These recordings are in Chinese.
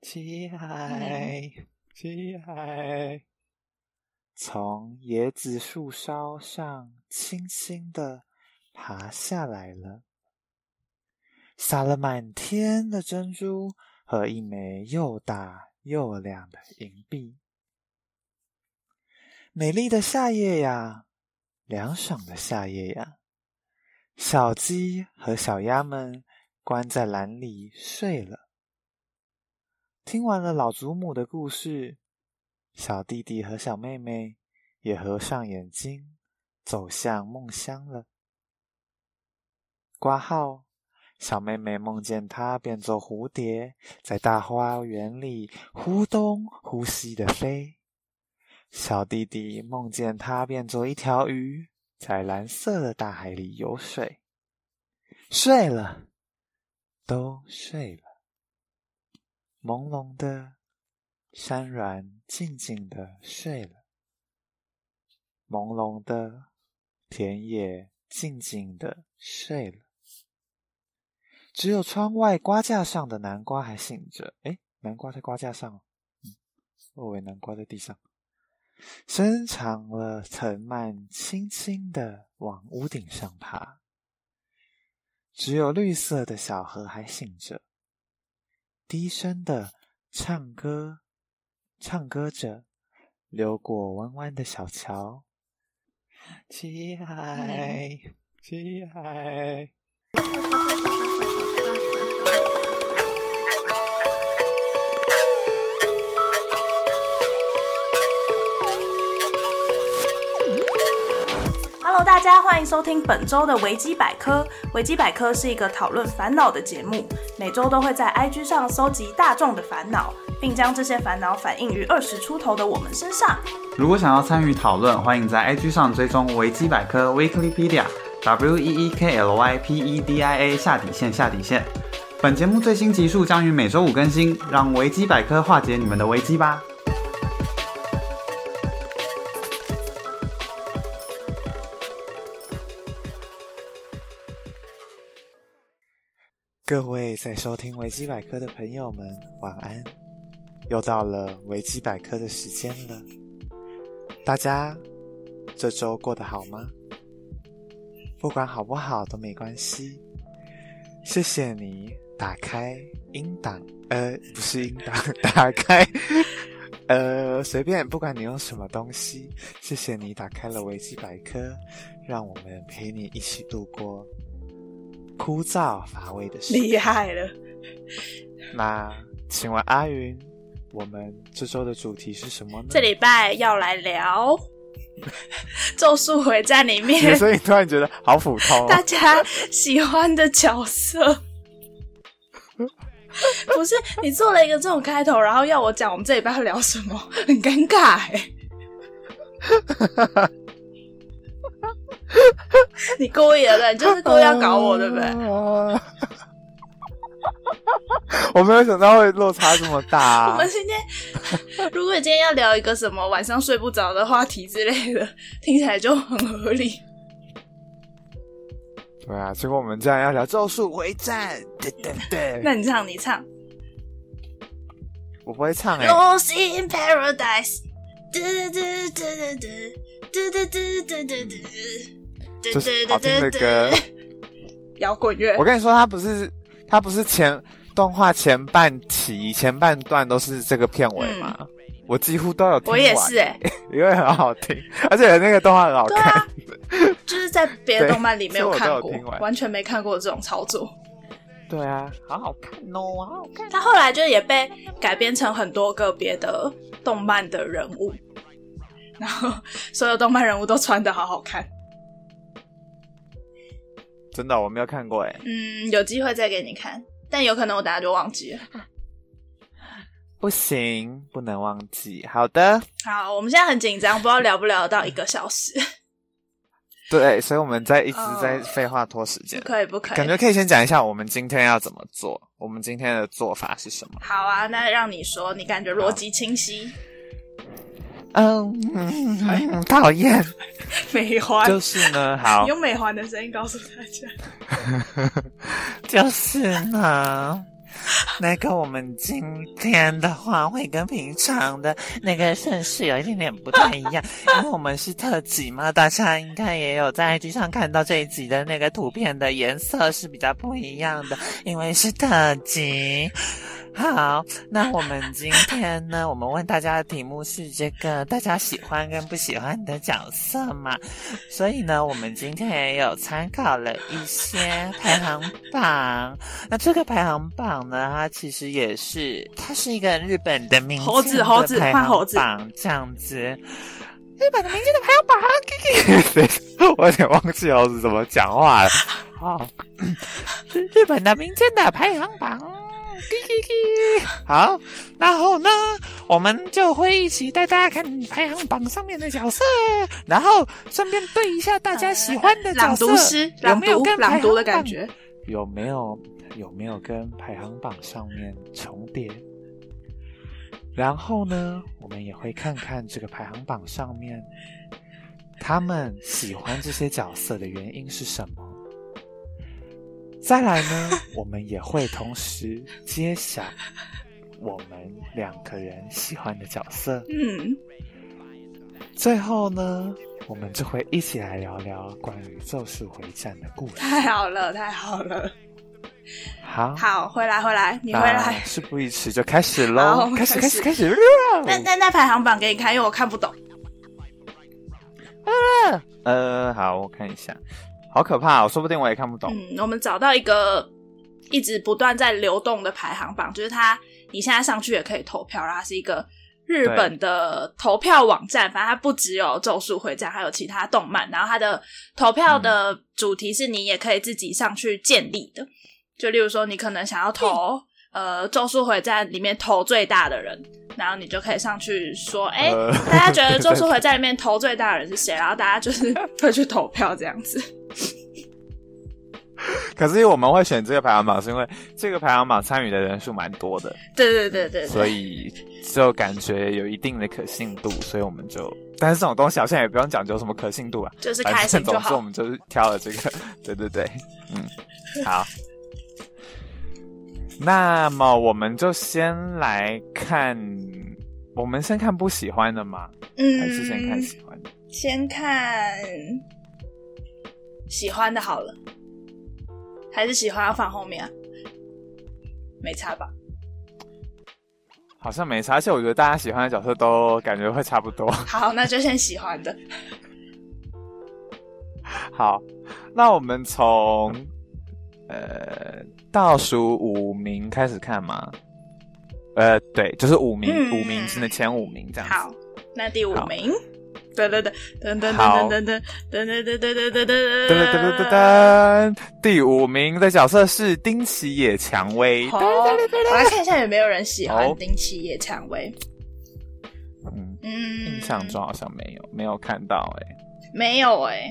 起来，起来！从椰子树梢上轻轻的爬下来了，撒了满天的珍珠和一枚又大又亮的银币。美丽的夏夜呀，凉爽的夏夜呀，小鸡和小鸭们关在篮里睡了。听完了老祖母的故事，小弟弟和小妹妹也合上眼睛，走向梦乡了。挂号，小妹妹梦见她变作蝴蝶，在大花园里忽东忽西的飞；小弟弟梦见他变作一条鱼，在蓝色的大海里游水。睡了，都睡了。朦胧的山峦静静的睡了，朦胧的田野静静的睡了，只有窗外瓜架上的南瓜还醒着。哎，南瓜在瓜架上，嗯，我为南瓜在地上。伸长了藤蔓，轻轻的往屋顶上爬。只有绿色的小河还醒着。低声的唱歌，唱歌着，流过弯弯的小桥。七海，七海来。大家欢迎收听本周的维基百科。维基百科是一个讨论烦恼的节目，每周都会在 IG 上搜集大众的烦恼，并将这些烦恼反映于二十出头的我们身上。如果想要参与讨论，欢迎在 IG 上追踪维基百科 Weeklypedia W E E K L Y P E D I A 下底线下底线。本节目最新集数将于每周五更新，让维基百科化解你们的危机吧。各位在收听维基百科的朋友们，晚安！又到了维基百科的时间了。大家这周过得好吗？不管好不好都没关系。谢谢你打开音档，呃，不是音档，打开，呃，随便，不管你用什么东西。谢谢你打开了维基百科，让我们陪你一起度过。枯燥乏味的事，厉害了。那请问阿云，我们这周的主题是什么呢？这礼拜要来聊《咒术回战》里面，所以突然觉得好普通。大家喜欢的角色，不是你做了一个这种开头，然后要我讲我们这礼拜要聊什么，很尴尬哎。你故意的，你就是故意要搞我，对不对？我没有想到会落差这么大。我们今天，如果今天要聊一个什么晚上睡不着的话题之类的，听起来就很合理。对啊，结果我们这样要聊《咒术回战》，对对对。那你唱，你唱。我不会唱哎。Lost in Paradise。嘟嘟嘟嘟嘟嘟嘟嘟嘟嘟。就是好听的歌，摇滚乐。我跟你说，它不是，它不是前动画前半期前半段都是这个片尾吗？我几乎都有听我也是哎，因为很好听，而且那个动画很好看。就是在别的动漫里没有看过，完全没看过这种操作。对啊，好好看哦，好好看。他后来就也被改编成很多个别的动漫的人物，然后所有动漫人物都穿的好好看。真的，我没有看过哎。嗯，有机会再给你看，但有可能我等下就忘记了。不行，不能忘记。好的，好，我们现在很紧张，不知道聊不聊到一个小时。对，所以我们在一直在废话拖时间。不可以，不可以。感觉可以先讲一下我们今天要怎么做。我们今天的做法是什么？好啊，那让你说，你感觉逻辑清晰。嗯，讨厌。美环就是呢，好，用美环的声音告诉大家，就是呢，那个我们今天的话会跟平常的那个顺序有一点点不太一样，因为我们是特辑嘛，大家应该也有在 IG 上看到这一集的那个图片的颜色是比较不一样的，因为是特辑。好，那我们今天呢？我们问大家的题目是这个大家喜欢跟不喜欢的角色嘛？所以呢，我们今天也有参考了一些排行榜。那这个排行榜呢，它其实也是它是一个日本的名猴子猴子排行换猴子榜这样子。日本的民间的排行榜，我有点忘记猴子怎么讲话了。好，日本的民间的排行榜。好，然后呢，我们就会一起带大家看排行榜上面的角色，然后顺便对一下大家喜欢的角朗色有朗读没有跟排朗读的行榜感觉。有没有有没有跟排行榜上面重叠？然后呢，我们也会看看这个排行榜上面他们喜欢这些角色的原因是什么。再来呢，我们也会同时揭晓我们两个人喜欢的角色。嗯，最后呢，我们就会一起来聊聊关于《咒术回战》的故事。太好了，太好了。好，好，回来回来，你回来。事不宜迟，就开始好喽开始，开始开始，那那那排行榜给你看，因为我看不懂。呃，好，我看一下，好可怕哦，说不定我也看不懂。嗯，我们找到一个一直不断在流动的排行榜，就是它，你现在上去也可以投票，然后它是一个日本的投票网站，反正它不只有《咒术回战》，还有其他动漫。然后它的投票的主题是你也可以自己上去建立的，就例如说你可能想要投。呃，《咒术回战》里面投最大的人，然后你就可以上去说，哎、呃大家觉得《咒术回战》里面投最大的人是谁？然后大家就是 会去投票这样子。可是我们会选这个排行榜，是因为这个排行榜参与的人数蛮多的，对对对对对，所以就感觉有一定的可信度，所以我们就，但是这种东西好像也不用讲究什么可信度啊，就是开心就好总之我。们就是挑了这个，对对对，嗯，好。那么我们就先来看，我们先看不喜欢的吗？嗯，还是先看喜欢的？先看喜欢的好了，还是喜欢要放后面啊？没差吧？好像没差，而且我觉得大家喜欢的角色都感觉会差不多。好，那就先喜欢的。好，那我们从呃倒数五名开始看吗？呃，对，就是五名，嗯五名真的前五名这样子。好，那第五好名，噔噔噔噔噔噔噔噔噔噔噔噔噔噔噔噔噔噔噔，第五名的角色是丁崎野蔷薇。好，来看一下有没有人喜欢丁崎野蔷薇。嗯，印象中好像没有，没有看到哎、没有哎、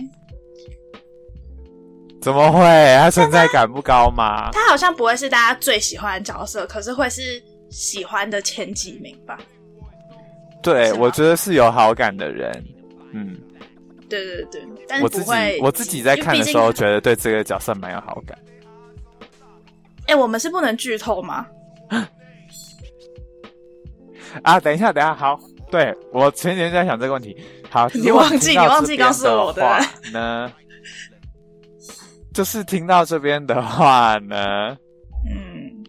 怎么会？他存在感不高吗？他好像不会是大家最喜欢的角色，可是会是喜欢的前几名吧？对，我觉得是有好感的人。嗯，对对对，但是我自己不会。我自己在看的时候，觉得对这个角色蛮有好感。哎、我们是不能剧透吗？啊，等一下，等一下，好，对我前几天在想这个问题。好，你忘记你忘记告诉我的话呢，就是听到这边的话呢，嗯，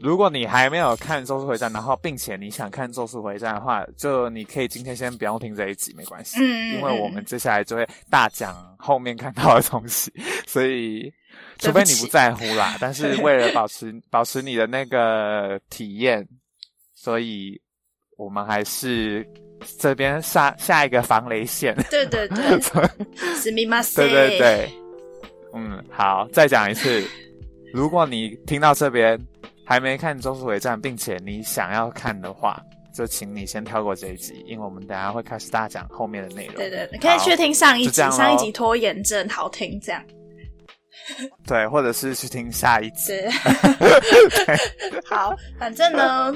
如果你还没有看《咒术回战》，然后并且你想看《咒术回战》的话，就你可以今天先不用听这一集，没关系，嗯因为我们接下来就会大讲后面看到的东西，所以除非你不在乎啦，但是为了保持保持你的那个体验，所以我们还是这边下下一个防雷线。对对对，すみません。对对，对，嗯，好，再讲一次。如果你听到这边 还没看《咒术回战》，并且你想要看的话，就请你先跳过这一集，因为我们等下会开始大讲后面的内容。对对，你可以去听上一集，上一集拖延症好听，这样对，或者是去听下一集。好，反正呢，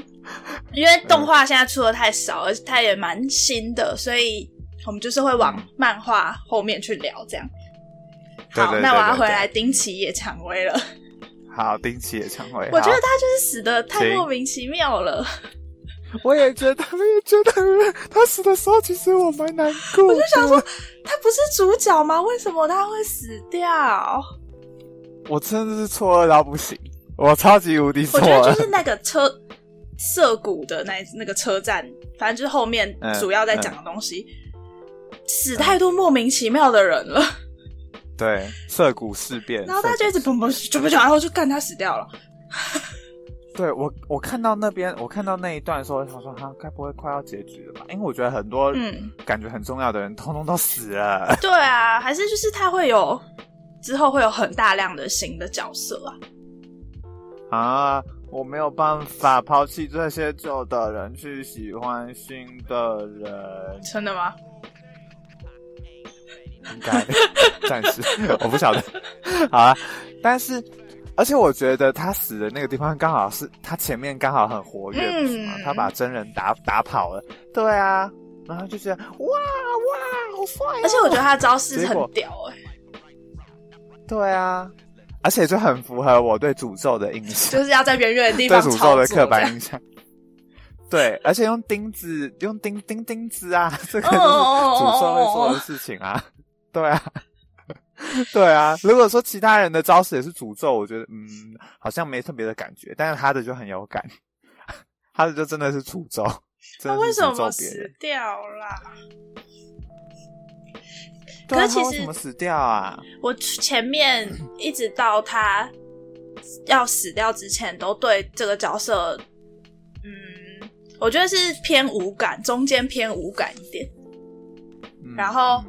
因为动画现在出的太少，而且它也蛮新的，所以我们就是会往嗯漫画后面去聊，这样。好，那我要回来丁崎野蔷薇了。好，丁启野蔷薇。我觉得他就是死的太莫名其妙了。我也觉得，我也觉得他死的时候，其实我蛮难过。我就想说，他不是主角吗？为什么他会死掉？我真的是错愕到不行，我超级无敌错我觉得。就是那个车涩谷的那那个车站，反正就是后面嗯主要在讲的东西，死太多莫名其妙的人了，对涩谷事变，然后他就一直砰砰砰砰砰，然后就干他死掉了。对我，我看到那边，我看到那一段的时候，我想说，他，该不会快要结局了吧？因为我觉得很多嗯，感觉很重要的人，通通都死了。对啊，还是就是他会有之后会有很大量的新的角色啊。啊，我没有办法抛弃这些旧的人去喜欢新的人，真的吗？应该暂时 我不晓得。好啊，但是而且我觉得他死的那个地方刚好是他前面刚好很活跃，不是吗？嗯他把真人打打跑了，对啊，然后就觉得哇哇好帅、哦，而且我觉得他的招式很屌哎、对啊，而且就很符合我对诅咒的印象。就是要在远远的地方对方诅咒的刻板印象。对，而且用钉子，用钉钉钉子啊，这个就是诅咒会做的事情啊。对啊，对啊。如果说其他人的招式也是诅咒，我觉得嗯，好像没特别的感觉，但是他的就很有感，他的就真的是诅咒，真他为什么死。掉啦？可是其实他为什么死掉啊？我前面一直到他要死掉之前，都对这个角色，嗯，我觉得是偏无感，中间偏无感一点。嗯然后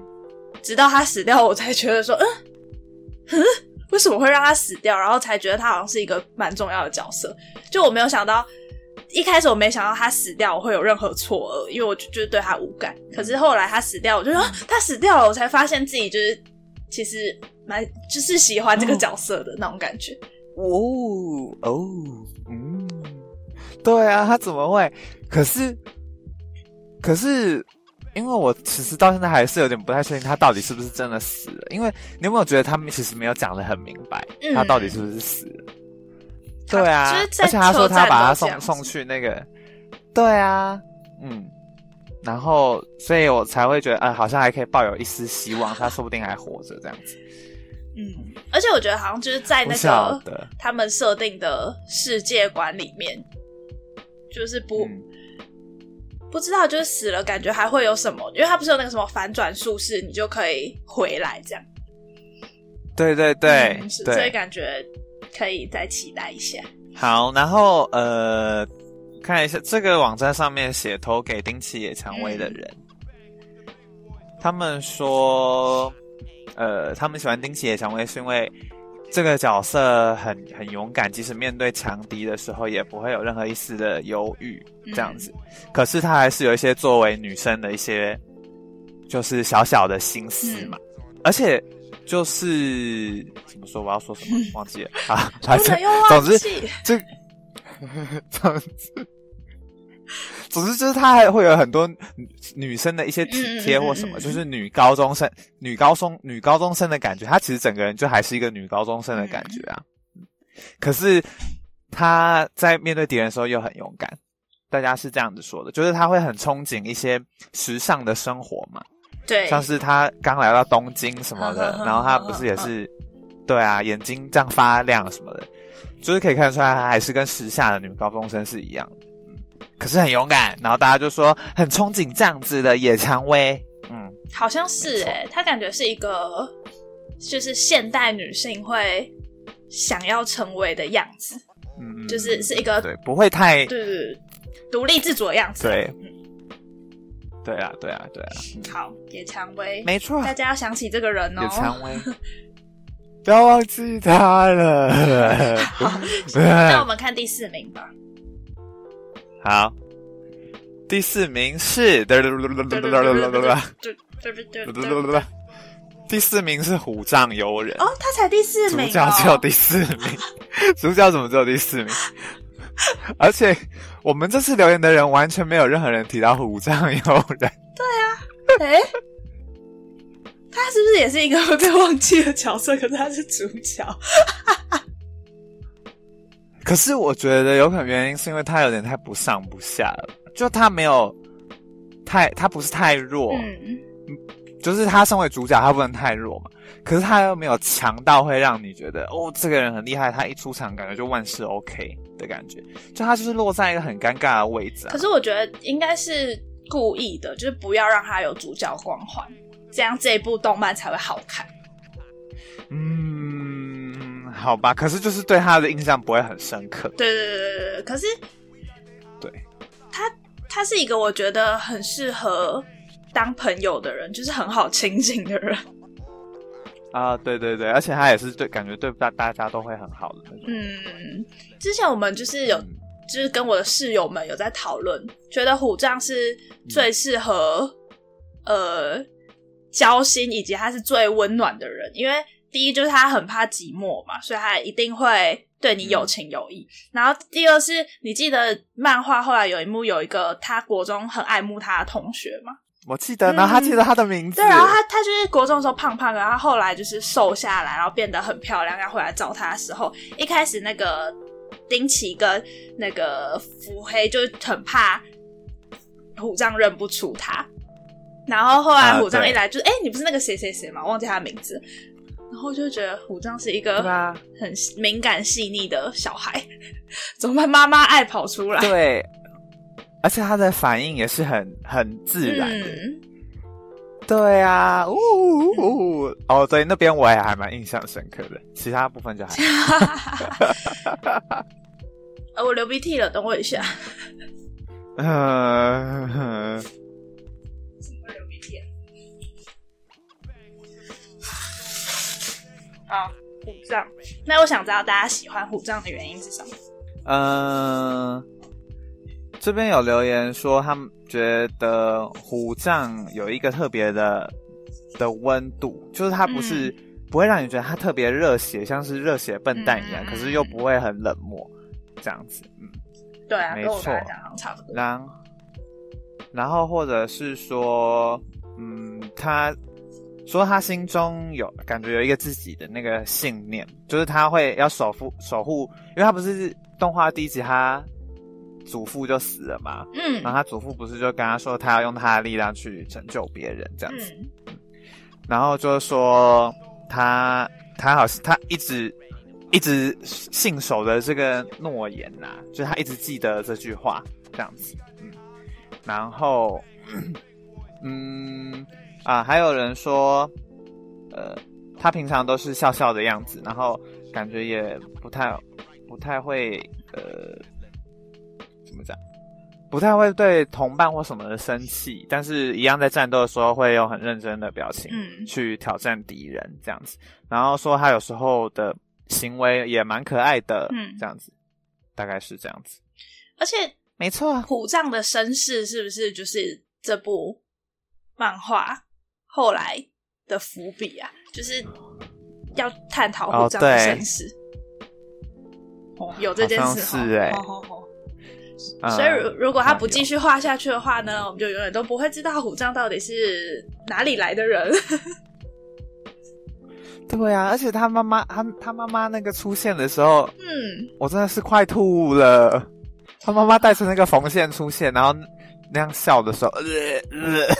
直到他死掉，我才觉得说，嗯，嗯，为什么会让他死掉？然后才觉得他好像是一个蛮重要的角色。就我没有想到，一开始我没想到他死掉我会有任何错愕，因为我就就是对他无感。可是后来他死掉，我就说、啊他死掉了，我才发现自己就是其实蛮就是喜欢这个角色的那种感觉。哦哦，嗯，对啊，他怎么会？可是，可是，因为我其实到现在还是有点不太确定他到底是不是真的死了。因为你有没有觉得他们其实没有讲的很明白，嗯他到底是不是死对啊，而且他说他把他送送去那个，对啊，嗯，然后所以我才会觉得，呃、好像还可以抱有一丝希望，他说不定还活着这样子。嗯，而且我觉得好像就是在那个，他们设定的世界观里面，就是不。嗯不知道，就是死了，感觉还会有什么？因为他不是有那个什么反转术式，你就可以回来这样。对对对所以感觉可以再期待一下。好，然后呃，看一下这个网站上面写投给丁崎野蔷薇的人，他们说，呃，他们喜欢丁崎野蔷薇是因为这个角色很很勇敢，即使面对强敌的时候也不会有任何一丝的犹豫，这样子。可是她还是有一些作为女生的一些就是小小的心思嘛，而且。就是怎么说？我要说什么？忘记了啊！反正不能又总之这 总之，总之就是他还会有很多女女生的一些体贴或什么，就是女高中生、女高中、女高中生的感觉。她其实整个人就还是一个女高中生的感觉啊。可是她在面对敌人的时候又很勇敢，大家是这样子说的，就是她会很憧憬一些时尚的生活嘛。对，像是他刚来到东京什么的，然后他 不是也是，对啊，眼睛这样发亮什么的，就是可以看得出来，他还是跟时下的女高中生是一样的，嗯，可是很勇敢，然后大家就说很憧憬这样子的野蔷薇，嗯，好像是哎、她感觉是一个就是现代女性会想要成为的样子，嗯，就是是一个对，不会太对对对独立自主的样子。对。嗯，对啊，对啊，对啊，好，野蔷薇，没错，大家要想起这个人哦。野。蔷薇，不要忘记他了，那我们看第四名吧。好。第四名是第四名是虎杖游人哦他才第四名主角只有第四名主角怎么只有第四名而且我们这次留言的人完全没有任何人提到虎杖游人对啊哎他是不是也是一个会被忘记的角色可是他是主角可是我觉得有可能原因是因为他有点太不上不下了，就他没有太，他不是太弱，嗯，就是他身为主角，他不能太弱嘛。可是他又没有强到会让你觉得哦，这个人很厉害，他一出场感觉就万事 OK 的感觉，就他就是落在一个很尴尬的位置啊可。是我觉得应该是故意的，就是不要让他有主角光环，这样这一部动漫才会好看。嗯，好吧，可是就是对他的印象不会很深刻。对对对对对，可是对，他他是一个我觉得很适合当朋友的人，就是很好亲近的人。啊，对对对，而且他也是对感觉对大大家都会很好的那种。嗯，之前我们就是有，就是跟我的室友们有在讨论，觉得虎杖是最适合、呃交心，以及他是最温暖的人，因为第一就是他很怕寂寞嘛，所以他一定会对你有情有义。然后第二是你记得漫画后来有一幕有一个他国中很爱慕他的同学嘛，我记得，然后他记得他的名字，对，然后他他就是国中的时候胖胖的，然后后来就是瘦下来，然后变得很漂亮。要回来找他的时候，一开始那个丁奇跟那个腹黑就很怕虎杖认不出他，然后后来啊虎杖一来就是，哎、你不是那个谁谁谁吗？忘记他的名字。然后就觉得虎杖是一个很敏感细腻的小孩，怎么办？妈妈爱跑出来，对，而且他的反应也是很很自然的。嗯，对啊，呜呜呜，哦，对，那边我也还蛮印象深刻的，其他部分就还 呃，我流鼻涕了，等我一下。嗯，虎杖。那我想知道大家喜欢虎杖的原因是什么？嗯，这边有留言说他们觉得虎杖有一个特别的的温度，就是它不是、嗯不会让你觉得它特别热血，像是热血笨蛋一样，可是又不会很冷漠，这样子，嗯。对啊，没错好像差不多。然然后或者是说，嗯，他说他心中有感觉有一个自己的那个信念，就是他会要守护守护，因为他不是动画第一集他祖父就死了嘛，嗯。然后他祖父不是就跟他说他要用他的力量去拯救别人这样子，嗯然后就是说他他好像他一直一直信守的这个诺言呐、就是他一直记得这句话这样子，嗯，然后嗯啊，还有人说，呃，他平常都是笑笑的样子，然后感觉也不太不太会呃怎么讲。不太会对同伴或什么的生气，但是一样在战斗的时候会有很认真的表情嗯去挑战敌人这样子。然后说他有时候的行为也蛮可爱的，嗯这样子，大概是这样子。而且没错，虎杖的身世是不是就是这部漫画后来的伏笔啊？就是要探讨虎杖的身世。哦，有这件事像是欸哦哦哦嗯所以如如果他不继续，续画下去的话呢，我们就永远都不会知道虎杖到底是哪里来的人。对啊，而且他妈妈，他他妈妈那个出现的时候，嗯，我真的是快吐了。他妈妈带着那个缝线出现，然后那样笑的时候，呃呃，啊，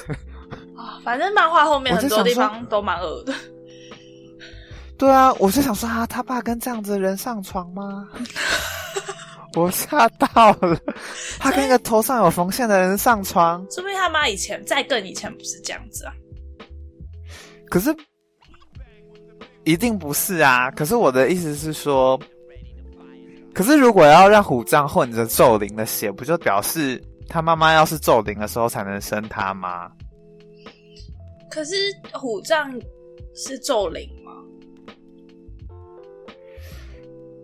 反正漫画后面很多地方都蛮恶的。对啊，我就想说啊，他爸跟这样子的人上床吗？我吓到了，他跟一个头上有缝线的人上床，说不定他妈以前在更以前不是这样子啊。可是一定不是啊。可是我的意思是说，可是如果要让虎杖混着咒灵的血，不就表示他妈妈要是咒灵的时候才能生他吗？可是虎杖是咒灵吗？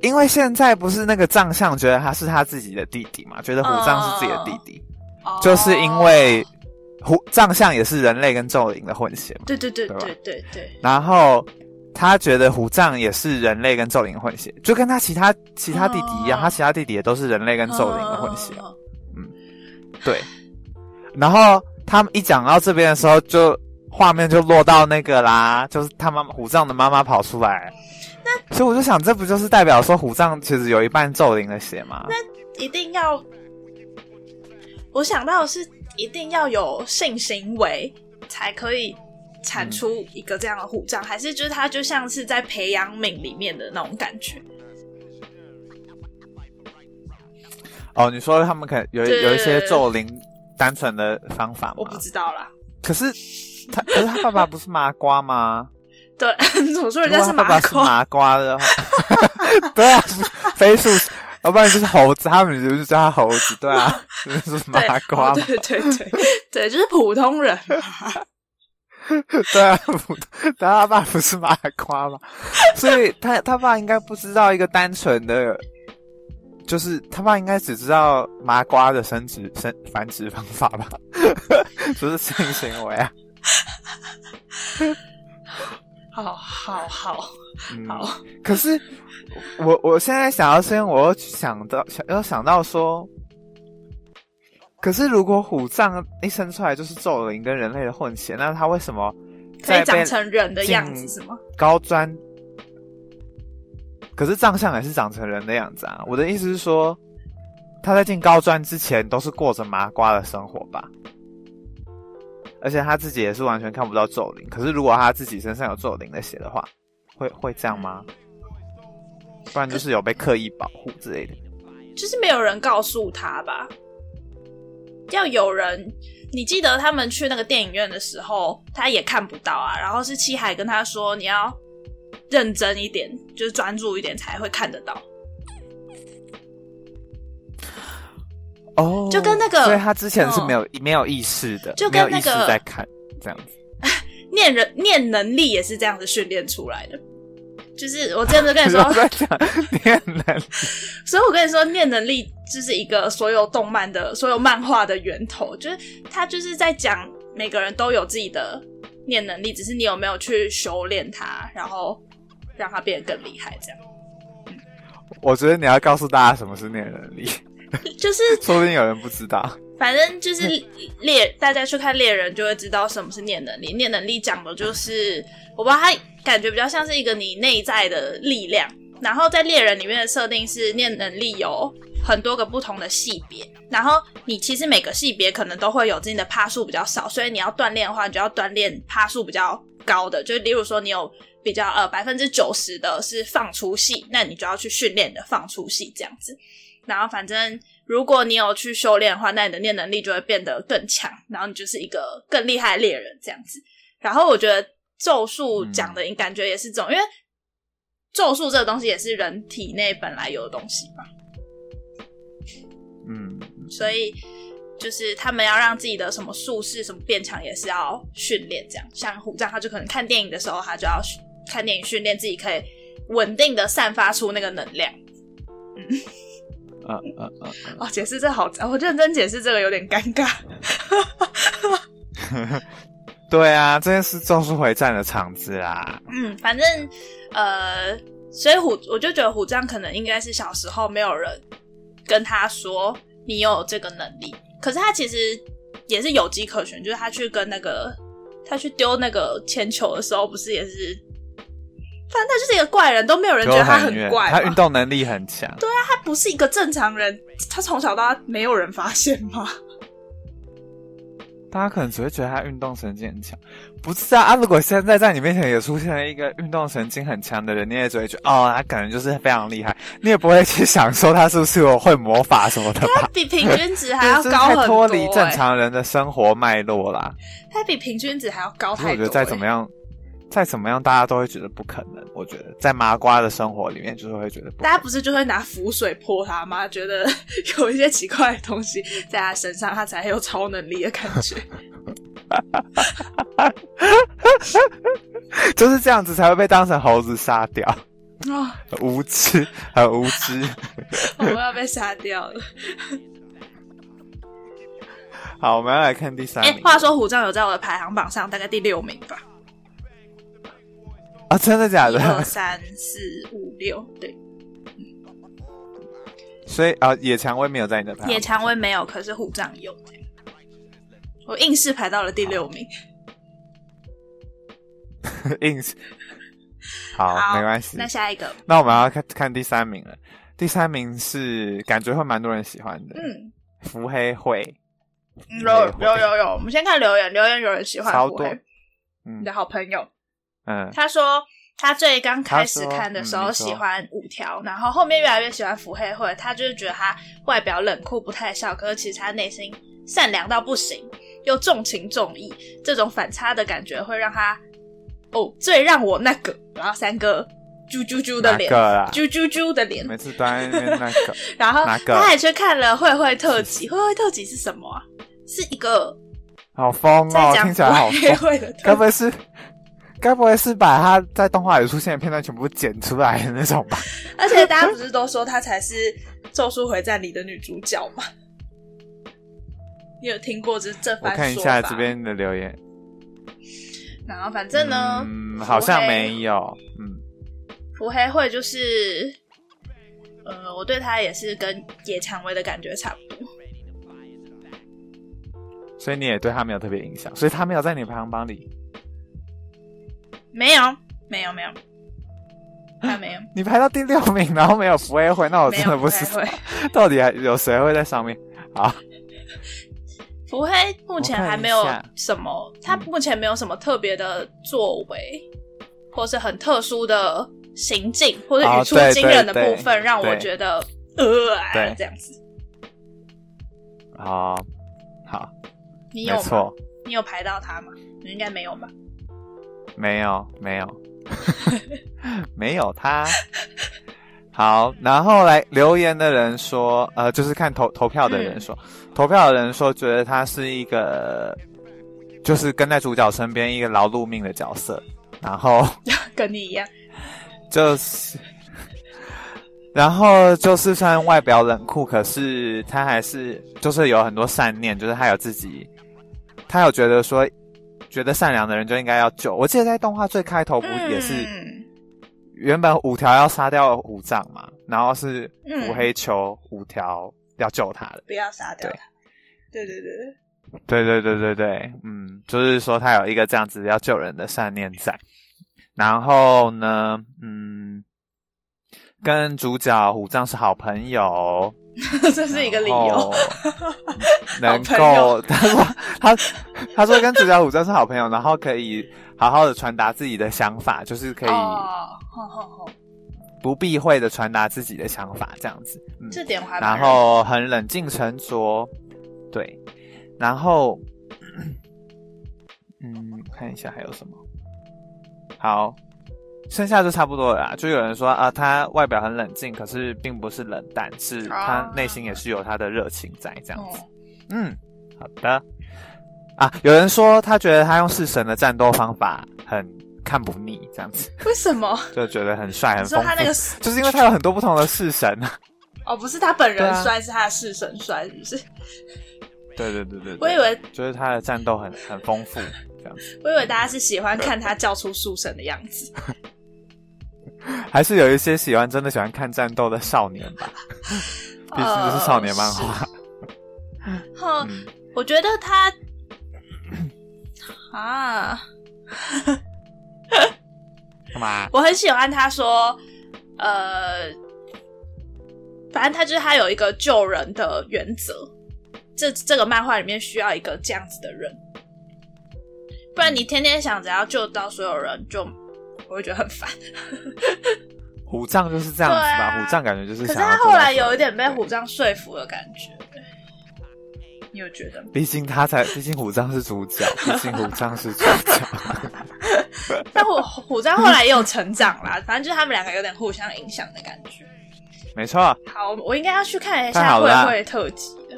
因为现在不是那个藏相觉得他是他自己的弟弟嘛，觉得虎杖是自己的弟弟，哦就是因为虎藏相也是人类跟咒灵的混血嘛。对对对对对对对，然后他觉得虎杖也是人类跟咒灵混血，就跟他其他其他弟弟一样，哦他其他弟弟也都是人类跟咒灵的混血。嗯对，然后他们一讲到这边的时候就，画面就落到那个啦，就是他妈妈虎杖的妈妈跑出来。那所以我就想，这不就是代表说虎杖其实有一半咒灵的血吗？那一定要，我想到的是一定要有性行为才可以产出一个这样的虎杖，还是就是他就像是在培养皿里面的那种感觉？哦，你说他们可能有有一些咒灵单纯的方法吗我不？知道啦。可是他，可是他爸爸不是麻瓜吗？对，总说人家是他爸爸是麻瓜，麻瓜的话，对啊，飞速，要不然就是猴子，他们就是叫他猴子，对啊，就是麻瓜嘛，哦对对对对，就是普通人嘛。对啊，不但他爸不是麻瓜嘛，所以他他爸应该不知道一个单纯的，就是他爸应该只知道麻瓜的生殖生繁殖方法吧，不是性行为啊，好好好嗯，好，可是我我现在想要先，我又想到想要想到说，可是如果虎杖一生出来就是咒灵跟人类的混血，那他为什么可以长成人的样子进是吗？高专？可是长相也是长成人的样子啊！我的意思是说，他在进高专之前都是过着麻瓜的生活吧？而且他自己也是完全看不到咒灵。可是如果他自己身上有咒灵的血的话，会会这样吗？不然就是有被刻意保护之类的。就是没有人告诉他吧？要有人，你记得他们去那个电影院的时候，他也看不到啊。然后是七海跟他说，你要认真一点，就是专注一点才会看得到。哦就跟那个所以他之前是没有、没有意识的，就跟那个在看这样子。念人念能力也是这样子训练出来的。就是我之前就跟你说 念能力，所以我跟你说，念能力就是一个所有动漫的、所有漫画的源头，就是他就是在讲每个人都有自己的念能力，只是你有没有去修炼它，然后让它变得更厉害，这样。我觉得你要告诉大家什么是念能力，就是 说不定有人不知道。反正就是猎，大家去看猎人就会知道什么是念能力。念能力讲的就是，我不知道它感觉比较像是一个你内在的力量。然后在猎人里面的设定是，念能力有很多个不同的系别，然后你其实每个系别可能都会有自己的趴数比较少，所以你要锻炼的话，你就要锻炼趴数比较高的。就例如说，你有比较呃百分之九十的是放出系，那你就要去训练的放出系这样子。然后反正如果你有去修炼的话，那你的念能力就会变得更强，然后你就是一个更厉害的猎人这样子。然后我觉得咒术讲的感觉也是这种，因为咒术这个东西也是人体内本来有的东西嘛，嗯，所以就是他们要让自己的什么术士什么变强，也是要训练这样。像虎杖，他就可能看电影的时候，他就要看电影训练自己可以稳定的散发出那个能量。嗯嗯嗯嗯，哦，解释这好，我认真解释这个有点尴尬。对啊，这件事《咒术回战》的场子啦。嗯，反正呃，所以虎我就觉得虎杖可能应该是小时候没有人跟他说你有这个能力，可是他其实也是有迹可循，就是他去跟那个他去丢那个铅球的时候，不是也是，反正他就是一个怪人，都没有人觉得他很怪嘛，他运动能力很强。对啊，他不是一个正常人，他从小到大没有人发现吗？大家可能只会觉得他运动神经很强，不是啊啊！如果现在在你面前也出现了一个运动神经很强的人，你也只会觉得哦，他可能就是非常厉害，你也不会去想说他是不是有会魔法什么的吧？比平均值还要 高很多、太脱离正欸，常人的生活脉络啦。他比平均值还要高所以太多、欸。我觉得再怎么样，再怎么样，大家都会觉得不可能。我觉得在麻瓜的生活里面，就是会觉得不。大家不是就会拿符水泼他吗？觉得有一些奇怪的东西在他身上，他才有超能力的感觉。就是这样子才会被当成猴子杀掉，啊，很无知，很无知。我们要被杀掉了。好，我们要来看第三哎、名。话说虎杖有在我的排行榜上大概第六名吧，啊，真的假的二的？三四五六，对，所以啊，野蔷薇没有在你的排野。蔷薇没有，可是虎杖有。我硬是排到了第六名，硬是 好，好没关系。那下一个，那我们要看看第三名了。第三名是感觉会蛮多人喜欢的，嗯，伏黑会，嗯有有有有，我们先看留言，留言有人喜欢超多腹黑，嗯你的好朋友，嗯，他说他最刚开始看的时候喜欢五条，然后后面越来越喜欢腹黑会，他就是觉得他外表冷酷不太笑，可是其实他内心善良到不行，又重情重义，这种反差的感觉会让他哦，最让我那个，然后三个啾啾啾的脸哪个，啦？啾啾啾的脸，每次都在那个，然后他还去看了慧慧特辑，慧慧特辑是什么啊？是一个好疯哦，在讲听起来好慧疯。慧的特该不会是，该不会是把他在动画里出现的片段全部剪出来的那种吧？而且大家不是都说她才是《咒术回战》里的女主角吗？你有听过这这我番说法？看一下这。边的留言，然后反正呢，嗯，好像没有，嗯，腹黑会就是，呃，我对他也是跟野蔷薇的感觉差不多。所以你也对他没有特别影响，所以他没有在你排行榜里。没有，没有，没有，她没有，你排到第六名，然后没有福黑会，那我真的不是。到底还有谁会在上面？好，福黑目前还没有什么，他目前没有什么特别的作为，或是很特殊的行径，或者语出惊人的部分，让我觉得呃啊对这样子。好，好，你有错，你有排到他吗？你应该没有吧？没有，没有，没有他。好，然后来留言的人说，呃，就是看投投票的人说，投票的人说觉得他是一个，就是跟在主角身边一个劳碌命的角色，然后 跟你一样，就是，然后就是虽然外表冷酷，可是他还是就是有很多善念，就是他有自己，他有觉得说，觉得善良的人就应该要救。我记得在动画最开头不也是、嗯原本五条要杀掉五藏嘛，然后是五黑球五条要救他的。不要杀掉对他。对。对对对，对对对对对，嗯，就是说他有一个这样子要救人的善念在，然后呢，嗯，跟主角虎杖是好朋友，这是一个理由。能够他说他他说跟主角虎真是好朋友，然后可以好好的传达自己的想法，就是可以不避讳的传达自己的想法，这样子，嗯，这点还然后很冷静沉着，对，然后，嗯，看一下还有什么，好，剩下就差不多了啦。就有人说啊，他外表很冷静，可是并不是冷淡，是他内心也是有他的热情在这样子。哦嗯，好的。啊，有人说他觉得他用式神的战斗方法很看不腻，这样子为什么？就觉得很帅很丰富你说他那个。就是因为他有很多不同的式神啊。哦，不是他本人帅，是他的式神帅，是不是？对对对对对我以为就是他的战斗很很丰富，这样子，我以为大家是喜欢看他叫出树神的样子。还是有一些喜欢真的喜欢看战斗的少年吧，毕竟这是少年漫画。哼，嗯，我觉得他啊，干嘛？我很喜欢他说，呃，反正他就是他有一个救人的原则，这这个漫画里面需要一个这样子的人，不然你天天想着要救到所有人，就我会觉得很烦。虎杖就是这样子吧？啊虎杖感觉就是可是他后来有一点被虎杖说服的感觉，你有觉得吗？毕竟他才，毕竟虎杖是主角，毕竟虎杖是主角。但虎虎杖后来也有成长啦，反正就是他们两个有点互相影响的感觉。没错，好，我应该要去看一下慧太好了啊慧特辑的。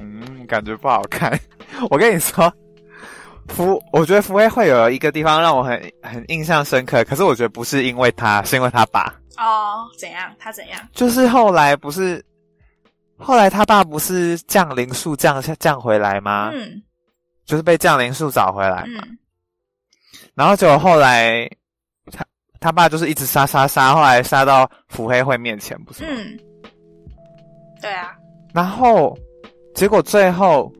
嗯，感觉不好看。我跟你说，福，我觉得福威会有一个地方让我很很印象深刻，可是我觉得不是因为他，是因为他爸。哦，怎样？他怎样？就是后来不是，后来他爸不是降临术降下降回来吗？嗯就是被降临术找回来嘛。嗯，然后结果后来他他爸就是一直杀杀杀，后来杀到福黑会面前，不是吗？嗯，对啊，然后结果最后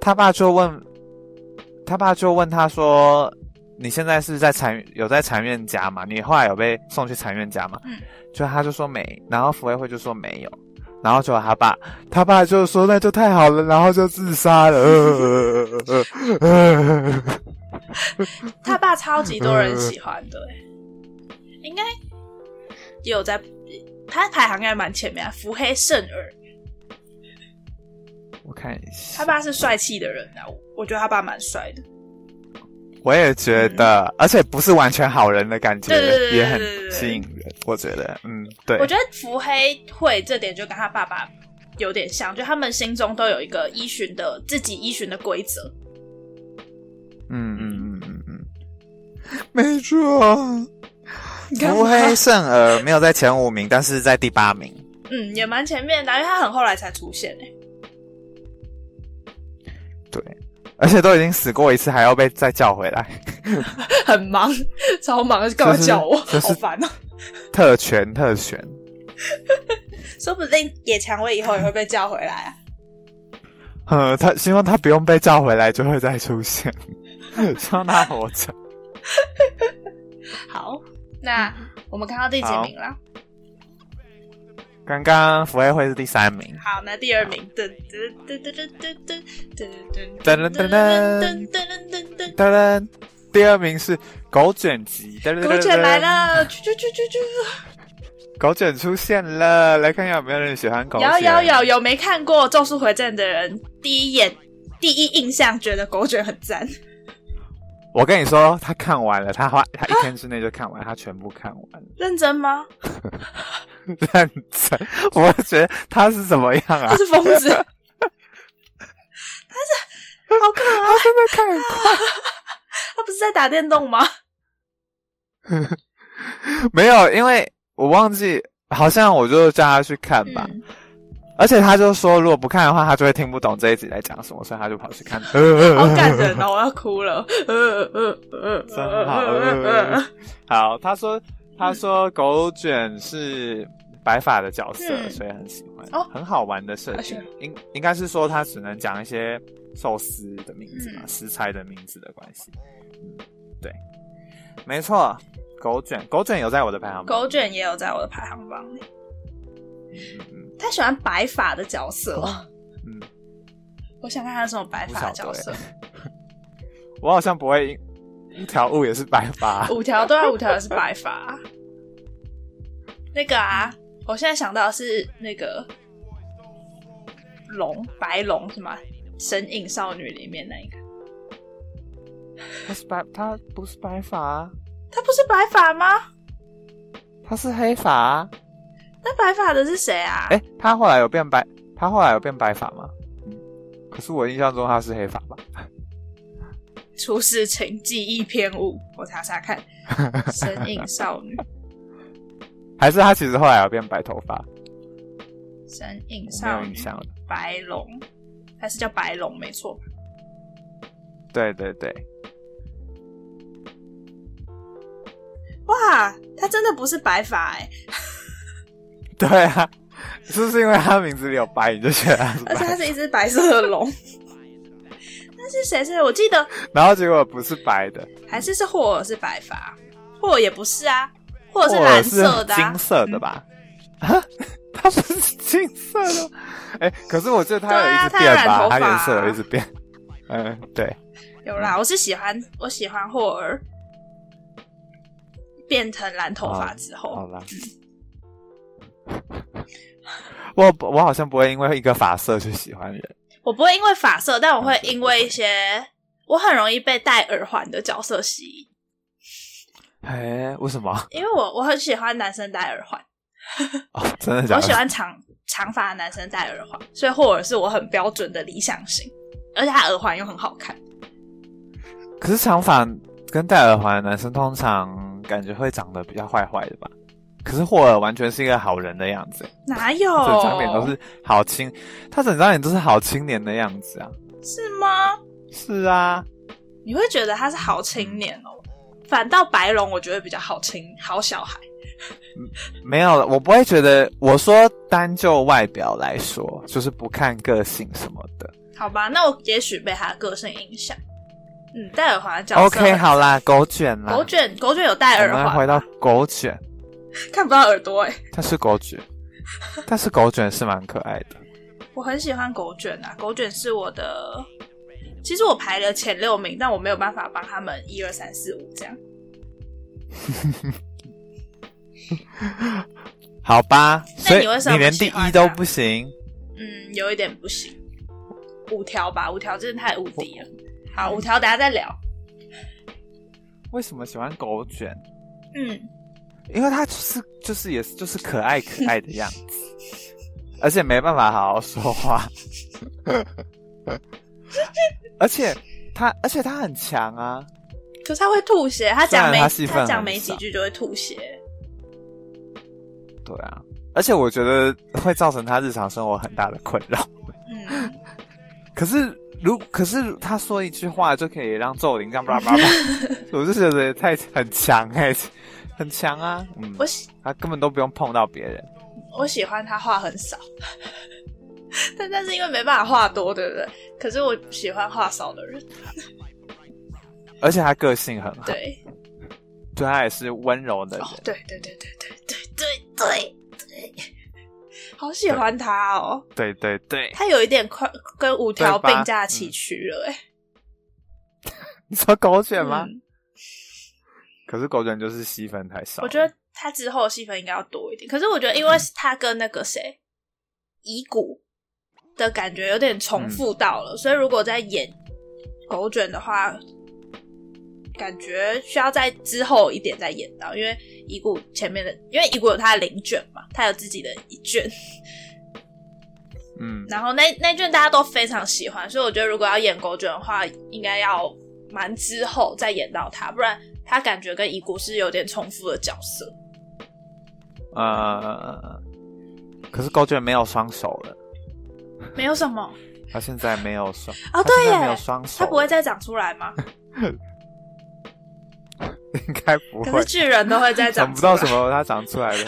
他爸就问他爸就问他说：“你现在是在禅有在禅院家吗？你后来有被送去禅院家吗？”嗯，就他就说没，然后福卫会就说没有，然后就他爸，他爸就说那就太好了，然后就自杀了。他爸超级多人喜欢的、欸，应该也有在他排行应该蛮前面、啊，福黑圣儿，我看一下，他爸是帅气的人啊，我我觉得他爸蛮帅的。我也觉得，而且不是完全好人的感觉，对对对对也很吸引人。我觉得，嗯，对我，觉得福黑会这点就跟他爸爸有点像，就他们心中都有一个依循的自己依循的规则。嗯嗯嗯嗯嗯，没错。福黑圣儿没有在前五名，但是在第八名。嗯，也蛮前面的啊，因为他很后来才出现诶、对，而且都已经死过一次，还要被再叫回来，很忙，超忙，干嘛就是叫我？就是好烦哦、特权特权。说不定野蔷薇以后也会被叫回来啊。呃，他希望他不用被叫回来就会再出现，希望他活着。好，那我们看到第几名了？刚刚福威会是第三名，好，那第二名，噔噔噔噔噔噔噔噔噔噔噔噔噔噔噔，当然，第二名是狗卷集，狗卷来，了，啾啾啾啾啾，狗卷出现了，来看看有没有人喜欢狗卷。有有有有没看过《咒术回战》的人，第一眼第一印象觉得狗卷很赞，我跟你说，他看完了，他花他一天之内就看完，他全部看完了，认真吗？认真。我觉得他是怎么样啊他？是疯子，他是好可爱，他真的看很快，他不是在打电动吗？没有，因为我忘记，好像我就叫他去看吧。嗯，而且他就说，如果不看的话，他就会听不懂这一集在讲什么，所以他就跑去看。好感人哦，我要哭了，呃呃呃，真好。呃好，他说他说狗卷是白发的角色，嗯所以很喜欢，哦很好玩的设啊定是。应应该是说他只能讲一些寿司的名字嘛，嗯食材的名字的关系。嗯，对，没错。狗卷，狗卷有在我的排行榜。狗卷也有在我的排行榜里。他喜欢白发的角色，嗯，我想看他什么白发的角色。我好像不会一一条悟也是白发。五条对啊，五条也是白发。那个啊，我现在想到的是那个龙，白龙是吗？《神隐少女》里面那一个，他是白，他不是白发啊，他不是白发吗？他是黑发啊。那白发的是谁啊？哎、他后来有变白，他后来有变白发吗？嗯，可是我印象中他是黑发吧？出事情记忆偏误，我查查看，《神隐少女 》《还是他其实后来有变白头发？神隐少女。白龙，还是叫白龙没错。对对对，哇，他真的不是白发哎、对啊，是不是因为他名字里有白，你就觉得而且它？是一只白色的龙。那是谁是？我记得然后结果不是白的，还是是霍尔是白发，霍尔也不是啊，霍尔是蓝色的、啊，金色的吧？啊，他不是金色的吗？哎、可是我记得他有一直对啊他有变吧，染头颜色有一直变。嗯，对，有啦，我是喜欢我喜欢霍尔变成蓝头发之后，好啦。我我好像不会因为一个发色去喜欢人。我不会因为发色，但我会因为一些我很容易被戴耳环的角色吸引，哎，为什么？因为我我很喜欢男生戴耳环，哦，真的假的？我喜欢长长发的男生戴耳环，所以霍尔是我很标准的理想型，而且他耳环又很好看。可是长发跟戴耳环的男生通常感觉会长得比较坏坏的吧？可是霍尔完全是一个好人的样子，哪有？整张脸都是好青，他整张脸都是好青年的样子啊。是吗？是啊，你会觉得他是好青年哦，反倒白龙我觉得比较好青好小孩。没有，我不会觉得。我说单就外表来说，就是不看个性什么的。好吧，那我也许被他的个性影响。嗯，戴耳环。OK，好啦，狗卷啦。狗卷，狗卷有戴耳环我。们回到狗卷，看不到耳朵哎、它是狗卷，但是狗卷是蛮可爱的。我很喜欢狗卷啊，狗卷是我的，其实我排了前六名，但我没有办法帮他们一二三四五这样。好吧，所以你为什么你连第一都不行。嗯，有一点不行，五条吧，五条真的太无敌了。好，五条等下再聊。为什么喜欢狗卷？嗯，因为他就是就是也是就是可爱可爱的样子，而且没办法好好说话，而且他而且他很强啊，可是他会吐血，他讲没他讲没几句就会吐血。对啊，而且我觉得会造成他日常生活很大的困扰。嗯，可是如可是他说一句话就可以让咒灵这样叭叭叭，我就觉得太很强哎、很强啊，嗯。我，喜他根本都不用碰到别人。我喜欢他话很少，但但是因为没办法话多，对不对？可是我喜欢话少的人，而且他个性很好，对，对他也是温柔的人。哦，对对对对对对对对对，好喜欢他哦。对对对，他有一点快跟五条并驾齐驱了、哎、你说狗血吗？嗯可是狗卷就是戏份太少。我觉得他之后的戏份应该要多一点。可是我觉得，因为他跟那个谁乙骨的感觉有点重复到了，所以如果在演狗卷的话，感觉需要在之后一点再演到，因为乙骨前面的，因为乙骨有他的零卷嘛，他有自己的一卷，嗯，然后那那卷大家都非常喜欢，所以我觉得如果要演狗卷的话，应该要蛮之后再演到他，不然他感觉跟乙骨是有点重复的角色。呃，可是狗卷没有双手了，没有什么。他现在没有双哦，对耶没有耶，双手，他不会再长出来吗？应该不会。可是，巨人都会再想长出来，不到什么他长出来的，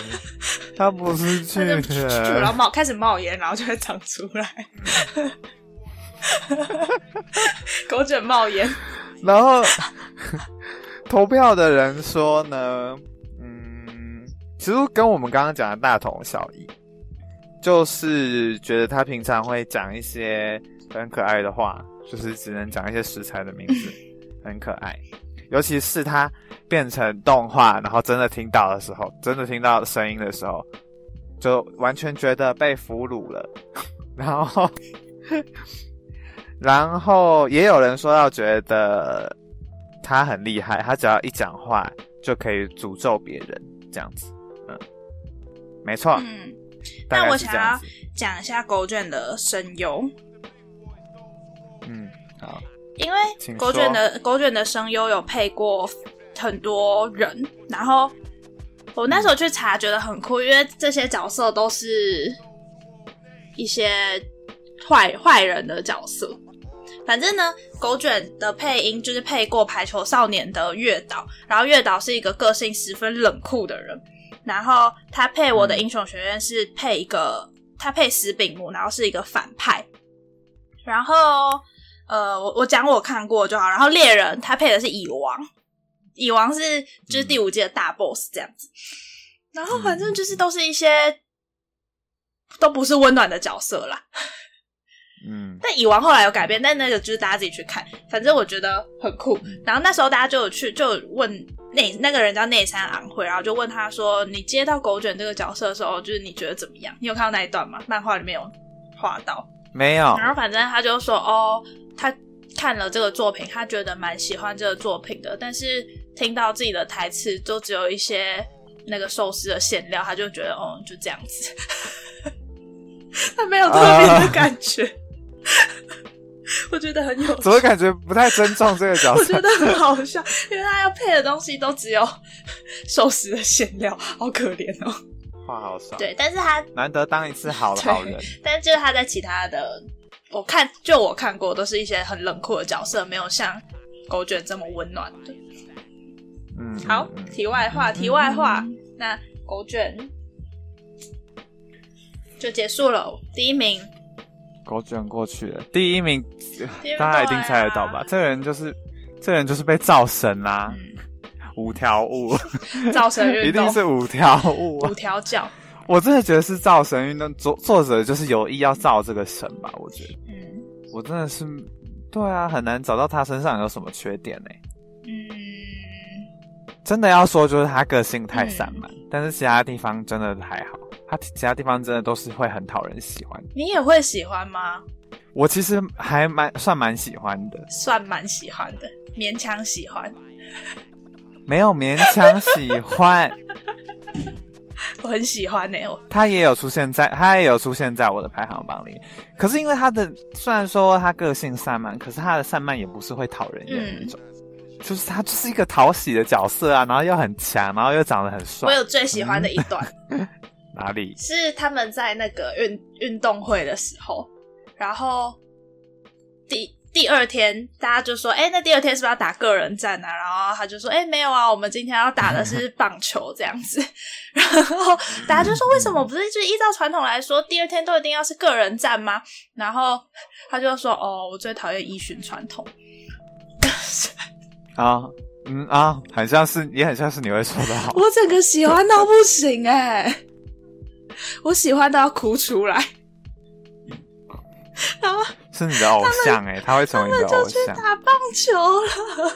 他不是巨他就噗噗噗然后，冒开始冒烟，然后就会长出来。狗卷冒烟，然后投票的人说呢，嗯，其实跟我们刚刚讲的大同小异，就是觉得他平常会讲一些很可爱的话，就是只能讲一些食材的名字，很可爱。尤其是他变成动画，然后真的听到的时候，真的听到声音的时候，就完全觉得被俘虏了。然后，然后也有人说要觉得他很厉害，他只要一讲话就可以诅咒别人，这样子。嗯，没错，嗯，那我想要。讲一下狗卷的声优，嗯，好，因为狗卷的狗卷的声优有配过很多人，然后我那时候去查，觉得很酷，因为这些角色都是一些坏坏人的角色。反正呢，狗卷的配音就是配过《排球少年》的月岛，然后月岛是一个个性十分冷酷的人，然后他配我的英雄学院是配一个，他配石饼木，然后是一个反派，然后呃，我我讲我看过就好。然后猎人他配的是蚁王，蚁王是就是第五季的大 boss 这样子。然后反正就是都是一些都不是温暖的角色啦。嗯但蚁王后来有改变，但那个就是大家自己去看。反正我觉得很酷。然后那时候大家就有去就问那那个人叫内山昂辉，然后就问他说：“你接到狗卷这个角色的时候，就是你觉得怎么样？你有看到那一段吗？漫画里面有画到。”没有，然后反正他就说哦，他看了这个作品，他觉得蛮喜欢这个作品的，但是听到自己的台词都只有一些那个寿司的馅料，他就觉得哦，就这样子，他没有特别的感觉。我觉得很有趣怎么感觉不太尊重这个角色我色？觉得很好笑，因为他要配的东西都只有寿司的馅料，好可怜哦。话好少，对，但是他难得当一次好的好人。但就是他在其他的，我看就我看过，都是一些很冷酷的角色，没有像狗卷这么温暖的。嗯，好题外话，题外话，那狗卷就结束了。第一名，狗卷过去了，第一名名大家一定猜得到吧？啊这个人就是这人就是被造神啦、嗯，五条悟，造神运动一定是五条悟啊五！条教。我真的觉得是造神运动作作者就是有意要造这个神吧？我觉得嗯我真的是对啊，很难找到他身上有什么缺点呢、嗯，真的要说，就是他个性太散漫，嗯但是其他地方真的还好。他其他地方真的都是会很讨人喜欢。你也会喜欢吗？我其实还蛮算蛮喜欢的，算蛮喜欢的，勉强喜欢。没有勉强喜欢。我很喜欢呢、我他也有出现在，他也有出现在我的排行榜里。可是因为他的虽然说他个性散漫，可是他的散漫也不是会讨人厌的那种，就是他就是一个讨喜的角色啊，然后又很强，然后又长得很帅我。有最喜欢的一段，哪里？是他们在那个运运动会的时候，然后第第二天大家就说：“哎、那第二天是不是要打个人战啊？”然后他就说：“哎、没有啊，我们今天要打的是棒球这样子。”然后大家就说：“为什么不是就依照传统来说，第二天都一定要是个人战吗？”然后他就说：“哦，我最讨厌依循传统。啊，嗯啊，很像是，也很像是你会说的好。我整个喜欢到不行哎、我喜欢到要哭出来。然 后是你的偶像哎、他会成为你的偶就去像。打棒球了。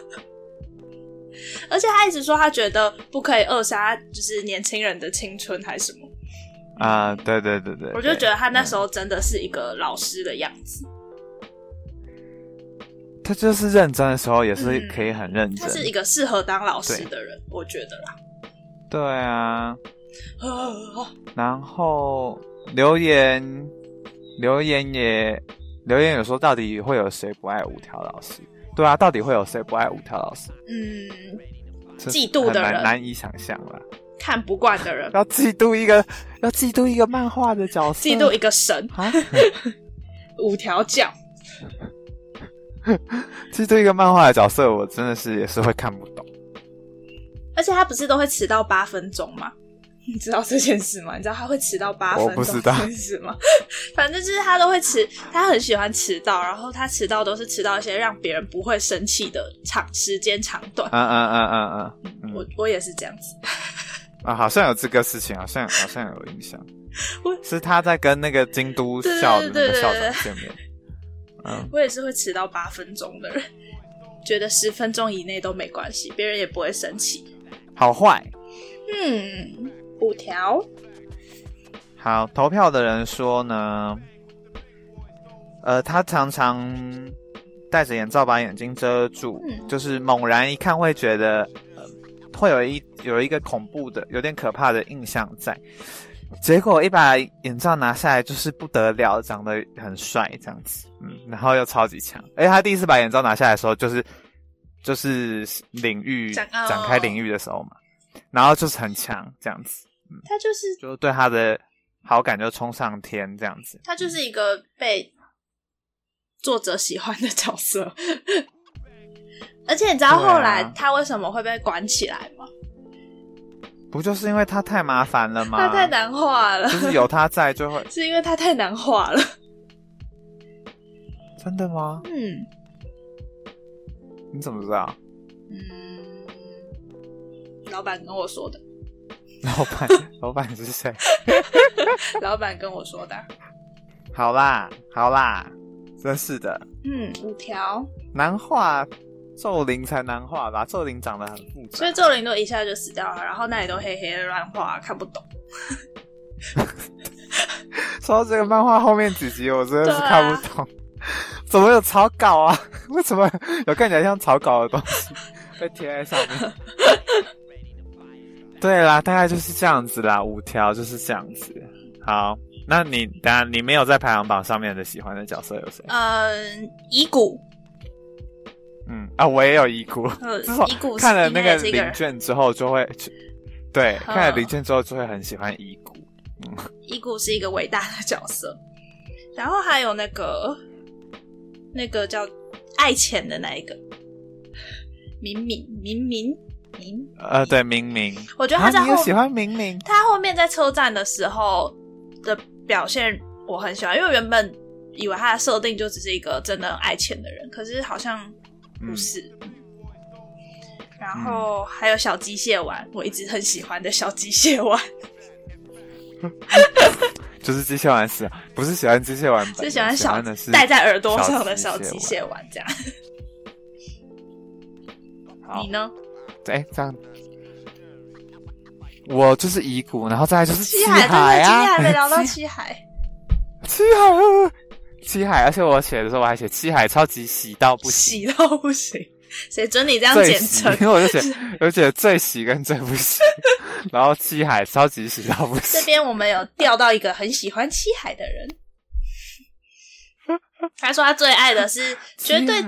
而且他一直说他觉得不可以扼杀，就是年轻人的青春还是什么。啊、对对对对，我就觉得他那时候、候真的是一个老师的样子，他就是认真的时候也是嗯可以很认真。他是一个适合当老师的人，我觉得啦。对啊，啊然后留言留言也留言有说到底会有谁不爱五条老师？对啊，到底会有谁不爱五条老师？嗯，嫉妒的人难以想象了。看不惯的人，要嫉妒一个，要嫉妒一个漫画的角色，嫉妒一个神，啊，五条教。嫉妒一个漫画的角色，我真的是也是会看不懂。而且他不是都会迟到八分钟吗？你知道这件事吗？你知道他会迟到八分钟我不知道这件事吗？反正就是他都会迟，他很喜欢迟到，然后他迟到都是迟到一些让别人不会生气的长时间长短。嗯嗯嗯嗯嗯嗯我我也是这样子，啊，好像有这个事情，好像好像有印象，是他在跟那个京都对对校的那对对个校对长见面。嗯，我也是会迟到八分钟的人，觉得十分钟以内都没关系，别人也不会生气。好坏。嗯，五条，好，投票的人说呢，呃，他常常戴着眼罩把眼睛遮住，嗯就是猛然一看会觉得，呃，会有一有一个恐怖的、有点可怕的印象在。结果一把眼罩拿下来，就是不得了，长得很帅这样子，嗯，然后又超级强。而且他第一次把眼罩拿下来的时候，就是就是领域展开领域的时候嘛，然后就是很强这样子。他就是就对他的好感就冲上天这样子。他就是一个被作者喜欢的角色。而且你知道后来他为什么会被关起来吗？不就是因为他太麻烦了吗？他太，难画了，就是有他在就会 是因为他太难画了。真的吗？嗯你怎么知道？嗯，老板跟我说的，老板，老板是谁？老板跟我说的。好啦，好啦，真是的，嗯，五条，难画，咒灵才难画吧？咒灵长得很复杂，所以咒灵都一下就死掉了，然后那里都黑黑的乱画，看不懂。说到这个漫画后面几集，我真的是看不懂，怎么有草稿啊？为什么有看起来像草稿的东西 被贴在上面？对啦，大概就是这样子啦，五条就是这样子。好，那你当然你没有在排行榜上面的喜欢的角色有谁？嗯，遗骨，嗯。啊，我也有遗骨，呃至少遗骨是看了那个领卷之后就会，对，嗯看了领卷之后就会很喜欢遗骨。遗骨是一个伟大的角色，然后还有那个那个叫爱钱的那一个。明明明明明，呃，对，明明，我觉得他在后啊你喜欢明明，他后面在车站的时候的表现我很喜欢，因为原本以为他的设定就只是一个真的爱钱的人，可是好像不是。然后还有小机械丸，我一直很喜欢的小机械丸，就是机械丸是啊，不是喜欢机械丸本，是喜欢小的是戴在耳朵上的小小机械丸这样。你呢？哎，这样，我就是遗骨，然后再来就是七海，海对对，今天啊，还没聊到七 七海。七海啊，七海，而且我写的时候我还写七海超级喜到不行，洗到不行，谁准你这样简称？因为 我就写，我就写最喜跟最不喜，然后七海超级喜到不行。这行，边我们有钓到一个很喜欢七海的人，他说他最爱的是绝对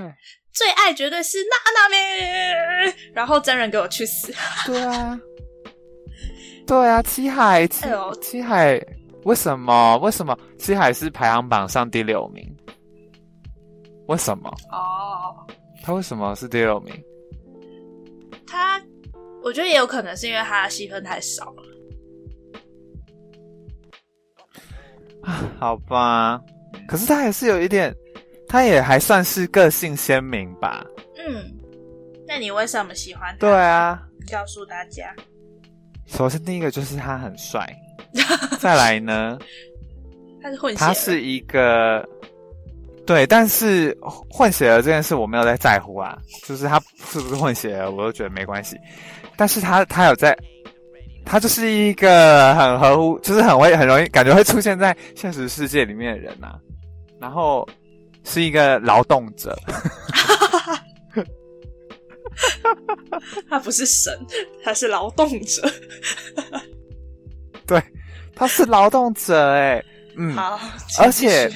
最爱绝对是娜娜妹，然后真人给我去死！对啊，对啊，七海，七哎呦。七海，为什么？为什么七海是排行榜上第六名？为什么？哦，他为什么是第六名？他我觉得也有可能是因为他的戏份太少了。好吧，可是他还是有一点，他也还算是个性鲜明吧？嗯，那你为什么喜欢他？对，啊，告诉大家。首先第一个就是他很帅，再来呢，他是混血儿，他是一个对，但是混血儿这件事我没有在在乎啊，就是他是不是混血儿，我都觉得没关系。但是他他有在，他就是一个很合乎，就是很会很容易感觉会出现在现实世界里面的人呐、然后是一个劳动者，他不是神，他是劳动者。对，他是劳动者哎，嗯，好，而且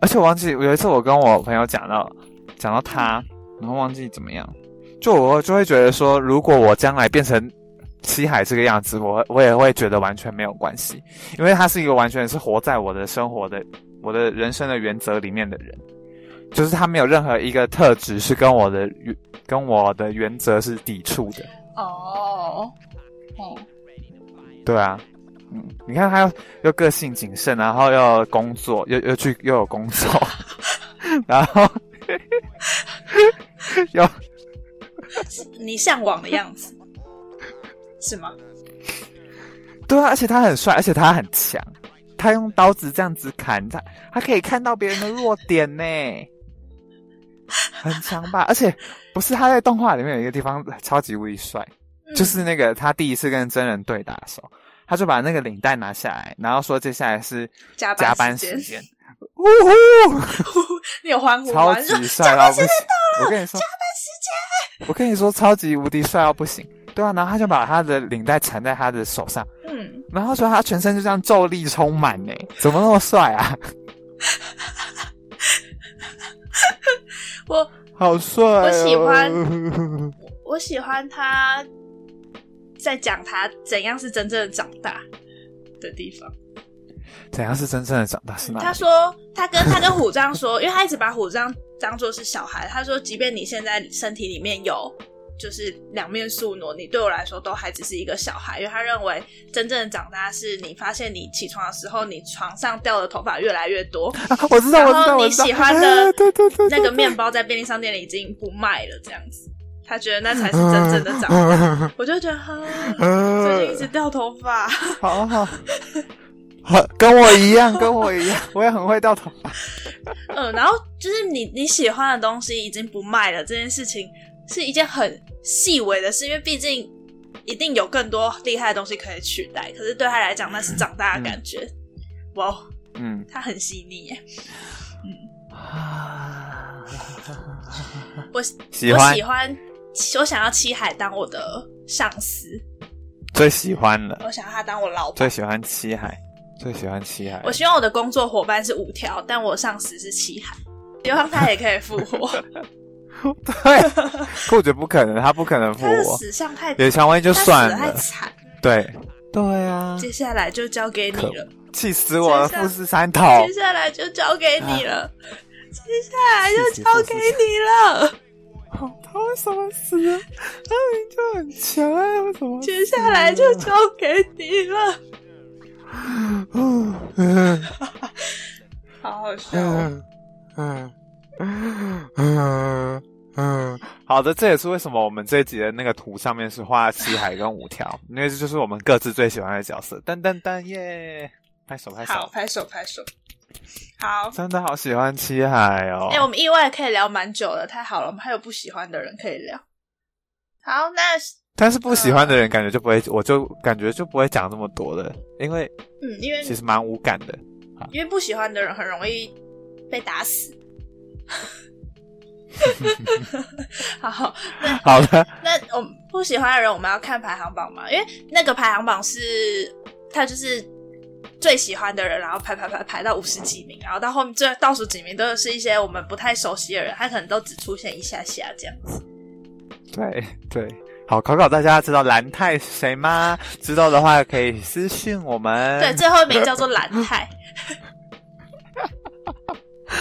而且我忘记有一次我跟我朋友讲到讲到他，然后忘记怎么样，就我就会觉得说，如果我将来变成西海这个样子，我我也会觉得完全没有关系，因为他是一个完全是活在我的生活的我的人生的原则里面的人，就是他没有任何一个特质是跟我的原跟我的原则是抵触的，哦，哦，对啊。嗯，你看他又又个性谨慎，然后又工作，又又去又有工作，然后 又你向往的样子是吗？对啊，而且他很帅，而且他很强，他用刀子这样子砍，他他可以看到别人的弱点呢，很强吧？而且不是他在动画里面有一个地方超级无敌帅，嗯就是那个他第一次跟真人对打的时候，他就把那个领带拿下来，然后说接下来是加加班时间班时间，呜呼！你有欢呼超级帅到不行！我跟你说，我跟你说，超级无敌帅到不行。对啊，然后他就把他的领带缠在他的手上，嗯，然后说他全身就这样咒力充满呢，怎么那么帅啊？我好帅、哦！我喜欢 我喜欢他在讲他怎样是真正的长大的地方。怎样是真正的长大是哪里？他说他跟他跟虎杖说，因为他一直把虎杖当做是小孩，他说即便你现在身体里面有就是两面宿傩，你对我来说都还只是一个小孩，因为他认为真正的长大是你发现你起床的时候，你床上掉的头发越来越多，啊我知道，我知道，然后你我知道。喜欢的那个面包在便利商店里已经不卖了，这样子，他觉得那才是真正的长大。我就觉得，哈，最近一直掉头发，好好好，跟我一样，跟我一样，我也很会掉头发。嗯，然后就是你你喜欢的东西已经不卖了，这件事情是一件很细微的事，因为毕竟一定有更多厉害的东西可以取代。可是对他来讲，那是长大的感觉。哇、哦，嗯，他很细腻耶。啊我 我喜欢喜欢，我想要七海当我的上司，最喜欢了，我想要他当我老板最。喜欢七海，最喜欢七海。我希望我的工作伙伴是五条，但我上司是七海，希望他也可以复活。对，可我觉得不可能，他不可能复他的活。死相太，野蔷薇就算得太了，惨，对对啊，接下来就交给你了。气死我了，接下富士山头。接下来就交给你了，接下来就交给你了，他为什么死了？他明明就很强啊，为什么？接下来就交给你了，嗯嗯 好好笑哦。嗯嗯嗯嗯，好的，这也是为什么我们这一集的那个图上面是画七海跟五条，因为这就是我们各自最喜欢的角色。噔噔噔耶！拍手拍手，好，拍手拍手。好，真的好喜欢七海哦！哎、我们意外可以聊蛮久了，太好了，我们还有不喜欢的人可以聊。好，那但是不喜欢的人感觉就不会，我就感觉就不会讲这么多的，因为嗯，因为其实蛮无感的。因为不喜欢的人很容易被打死。好，好的，那我们不喜欢的人，我们要看排行榜嘛？因为那个排行榜是，他就是最喜欢的人，然后排排排排到五十几名，然后到后面最倒数几名都是一些我们不太熟悉的人，他可能都只出现一下下这样子。对对，好，考考大家，知道蓝泰是谁吗？知道的话可以私信我们。对，最后一名叫做蓝泰。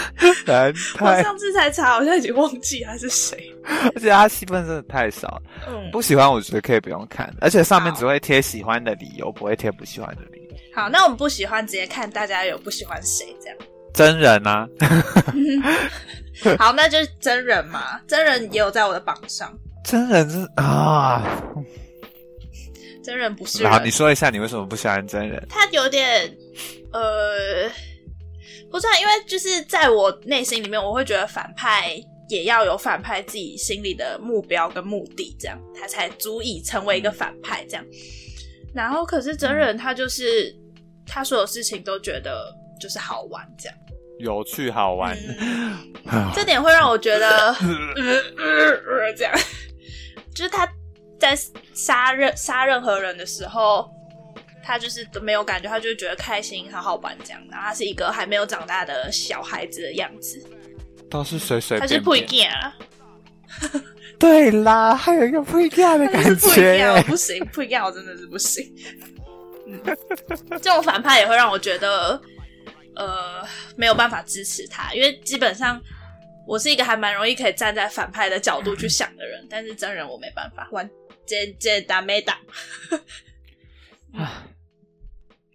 蓝我，上次才查，好像已经忘记他是谁。而且他戏份真的太少了，嗯，不喜欢我觉得可以不用看，而且上面只会贴喜欢的理由，不会贴不喜欢的理由。好，那我们不喜欢，直接看大家有不喜欢谁这样。真人啊，好，那就是真人嘛，真人也有在我的榜上。真人是啊。真人不是然后你人，说一下你为什么不喜欢真人？他有点呃，不知道，因为就是在我内心里面，我会觉得反派也要有反派自己心里的目标跟目的，这样他才足以成为一个反派这样。然后，可是真人他就是他所有事情都觉得就是好玩这样。有趣好玩，这点会让我觉得，呃呃呃这样，就是他在杀任杀任何人的时候，他就是都没有感觉，他就觉得开心、好好玩这样。然后他是一个还没有长大的小孩子的样子，都是随随他便是不一便。样啊，对啦，还有一个不一样的感觉。不行，不一样，我真的是不行。嗯，这种反派也会让我觉得，呃，没有办法支持他，因为基本上我是一个还蛮容易可以站在反派的角度去想的人，但是真人我没办法，玩这这打没打，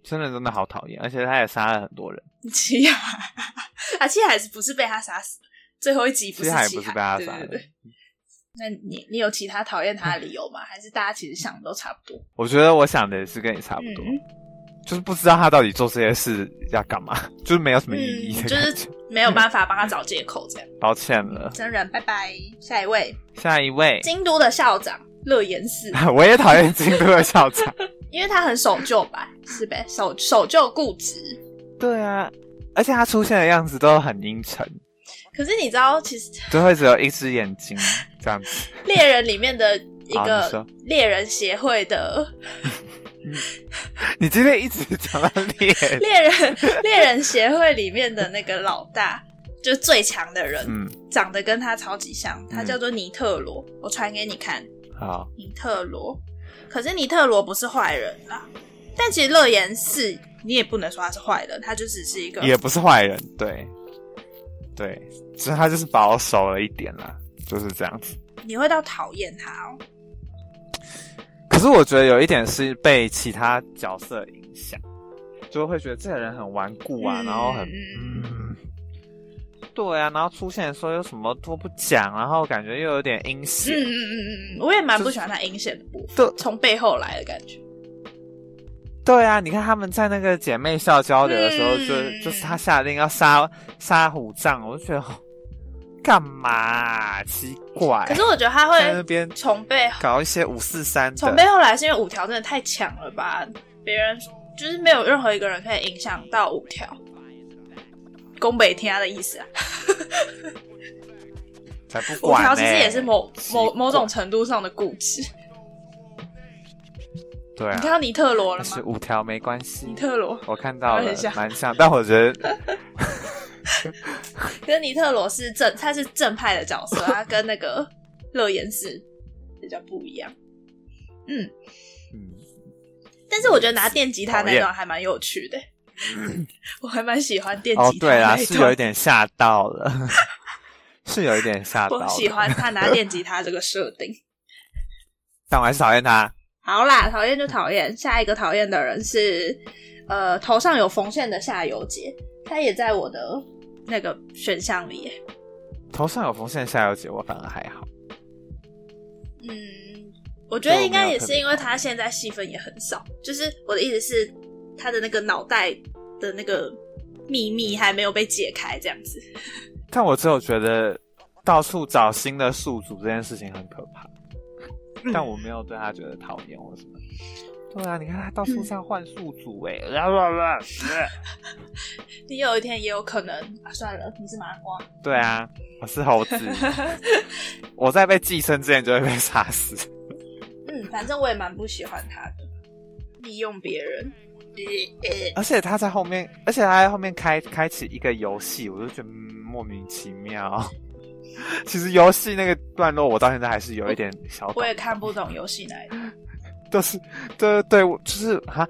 真的真的好讨厌，而且他也杀了很多人。七海 啊，七海是不是被他杀死？最后一集不是七海七不是被他杀的对对对。那你你有其他讨厌他的理由吗？还是大家其实想的都差不多？我觉得我想的也是跟你差不多，嗯就是不知道他到底做这些事要干嘛，就是没有什么意义嗯，就是。没有办法帮他找借口这样。抱歉了，真人，拜拜。下一位，下一位，京都的校长乐言寺，我也讨厌京都的校长。因为他很守旧吧，是呗？守守旧固执。对啊，而且他出现的样子都很阴沉，可是你知道，其实就会只有一只眼睛 这样子。猎人里面的一个猎人协会的 你今天一直讲到猎人，猎人猎人协会里面的那个老大，就是最强的人，嗯，长得跟他超级像，他嗯叫做尼特罗，我传给你看，好，尼特罗。可是尼特罗不是坏人啊，但其实乐言是你也不能说他是坏人，他就只是一个也不是坏人，对，对，只是他就是保守了一点啦，就是这样子。你会到讨厌他哦。可是我觉得有一点是被其他角色影响，就会觉得这个人很顽固啊，嗯然后很嗯，对啊，然后出现的时候又什么都不讲，然后感觉又有点阴嗯险，嗯嗯嗯嗯，我也蛮不喜欢他阴险的部分，对从背后来的感觉。对啊，你看他们在那个姐妹校交流的时候，嗯就就是他下令要杀杀虎杖，我就觉得哦干嘛啊、奇怪，可是我觉得他会在那边从背后搞一些五四三从，背后来，是因为五条真的太强了吧？别人就是没有任何一个人可以影响到五条。宫北天的意思啊，才不管、呢。五条其实也是某某某种程度上的固执。对啊，你看到尼特罗了是五条没关系。尼，特罗。我看到了蛮像，但我觉得 跟尼特罗是正，他是正派的角色，他跟那个乐言是比较不一样。嗯，嗯，但是我觉得拿电吉他那段还蛮有趣的，我还蛮喜欢电哦吉他对啦，那一段是有一点吓到了，是有一点吓到了，我喜欢他拿电吉他这个设定。但我还是讨厌他。好啦，讨厌就讨厌。下一个讨厌的人是，呃，头上有缝线的夏油杰，他也在我的那个选项里耶。头上有缝线的夏油杰我反而还好。嗯，我觉得应该也是因为他现在戏份也很少，就是我的意思是，他的那个脑袋的那个秘密还没有被解开，这样子。但我只有觉得到处找新的宿主这件事情很可怕，但我没有对他觉得讨厌或什么。对啊，你看他到处上换宿主哎，你有一天也有可能啊，算了，你是麻瓜。对啊，我是猴子，我在被寄生之前就会被杀死。嗯，反正我也蛮不喜欢他的，利用别人。而且他在后面，而且他在后面开开启一个游戏，我就觉得莫名其妙。其实游戏那个段落，我到现在还是有一点小，我也看不懂游戏哪一都是，对对，就是哈，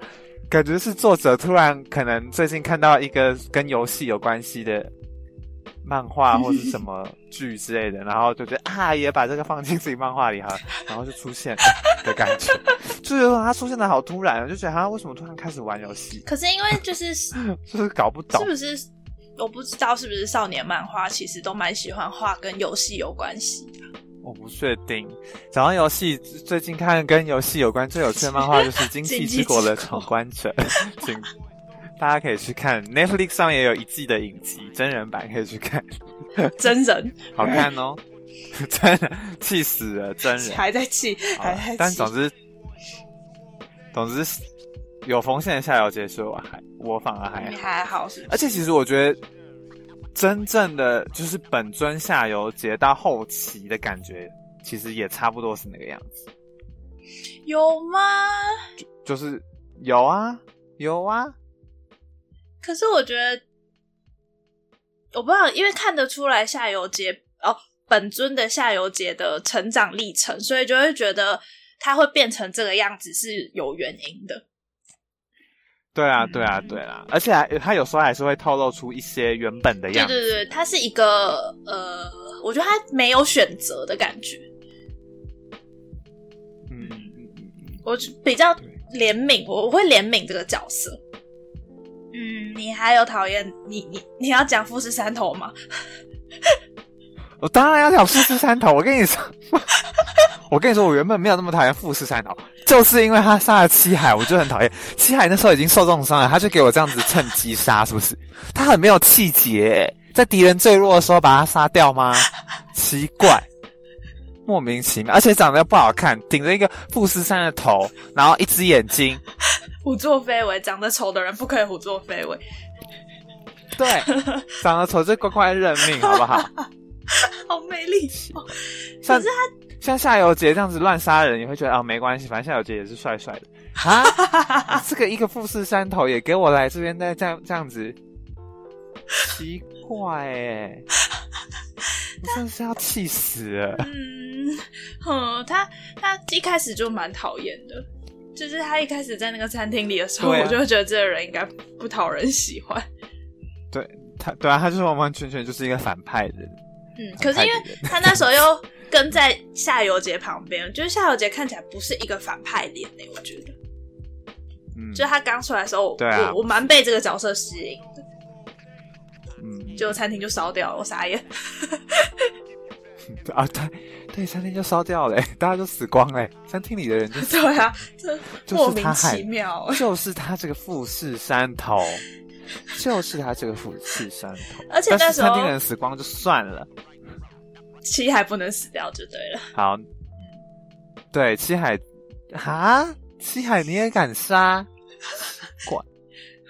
感觉是作者突然可能最近看到一个跟游戏有关系的漫画或者什么 剧之类的，然后就觉得啊，也把这个放进自己漫画里哈，然后就出现的感觉，就是他出现的好突然，就觉得他为什么突然开始玩游戏？可是因为就是 就是搞不懂，是不是？我不知道是不是少年漫画，其实都蛮喜欢画跟游戏有关系的。我不确定。讲到游戏，最近看跟游戏有关最有趣的漫画就是《惊奇之国的闯关者》，请大家可以去看。Netflix 上也有一季的影集真人版，可以去看。真人好看哦，真的气死了，真人还在气，还在气。但总之，总之有缝线的下游结束，我还我反而还还好是。而且其实我觉得。真正的就是本尊下游节到后期的感觉，其实也差不多是那个样子。有吗？就就是有啊，有啊。可是我觉得，我不知道，因为看得出来下游节哦，本尊的下游节的成长历程，所以就会觉得他会变成这个样子是有原因的。对啊，对啊，对啊，而且他有时候还是会透露出一些原本的样子。对对对，他是一个呃，我觉得他没有选择的感觉。嗯嗯嗯嗯，我比较怜悯，我我会怜悯这个角色。嗯，你还有讨厌你你你要讲富士山头吗？我当然要讲富士山头，我跟你说。我跟你说，我原本没有那么讨厌富士山头，就是因为他杀了七海，我就很讨厌七海。那时候已经受重伤了，他就给我这样子趁机杀，是不是？他很没有气节，在敌人最弱的时候把他杀掉吗？奇怪，莫名其妙，而且长得又不好看，顶着一个富士山的头，然后一只眼睛，胡作非为，长得丑的人不可以胡作非为。对，长得丑就乖乖认命，好不好？好美丽，可是他。像夏油杰这样子乱杀人，你会觉得啊没关系，反正夏油杰也是帅帅的啊。这个一个富士山头也给我来这边再这样这样子，奇怪哎，真是要气死了。嗯，哼，他他一开始就蛮讨厌的，就是他一开始在那个餐厅里的时候，我就会觉得这个人应该不讨人喜欢。对他，对啊，他就是完完全全就是一个反派人。嗯，可是因为他那时候又。跟在夏油杰旁边，就是夏油杰看起来不是一个反派脸呢，我觉得。嗯，就他刚出来的时候，我我蛮被这个角色吸引的。嗯，就餐厅就烧掉了，我傻眼。啊，对对，餐厅就烧掉了，大家都死光了，餐厅里的人就 对啊，这 莫名其妙，就是他这个富士山头，就是他这个富士山头，而且那时候餐厅人死光就算了。七海不能死掉就对了。好，对七海，哈，七海你也敢杀？管。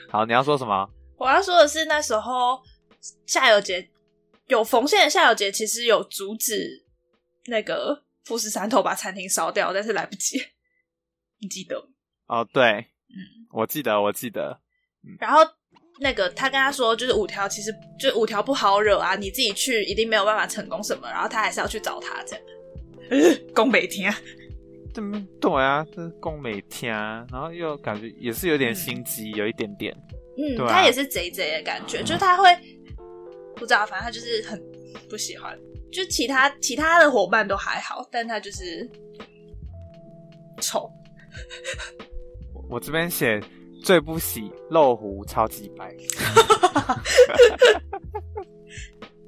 好，你要说什么？我要说的是，那时候夏油杰有缝线的夏油杰，其实有阻止那个富士山头把餐厅烧掉，但是来不及。你记得？哦，对，嗯，我记得，我记得。然后。那个他跟他说，就是五条其实就五条不好惹啊，你自己去一定没有办法成功什么，然后他还是要去找他这样。宫美天，对对啊，这是宫美天，然后又感觉也是有点心机，有一点点。嗯，他也是贼贼的感觉，就是他会不知道，反正他就是很不喜欢。就其他其他的伙伴都还好，但他就是丑。我这边写。最不喜露胡超级白，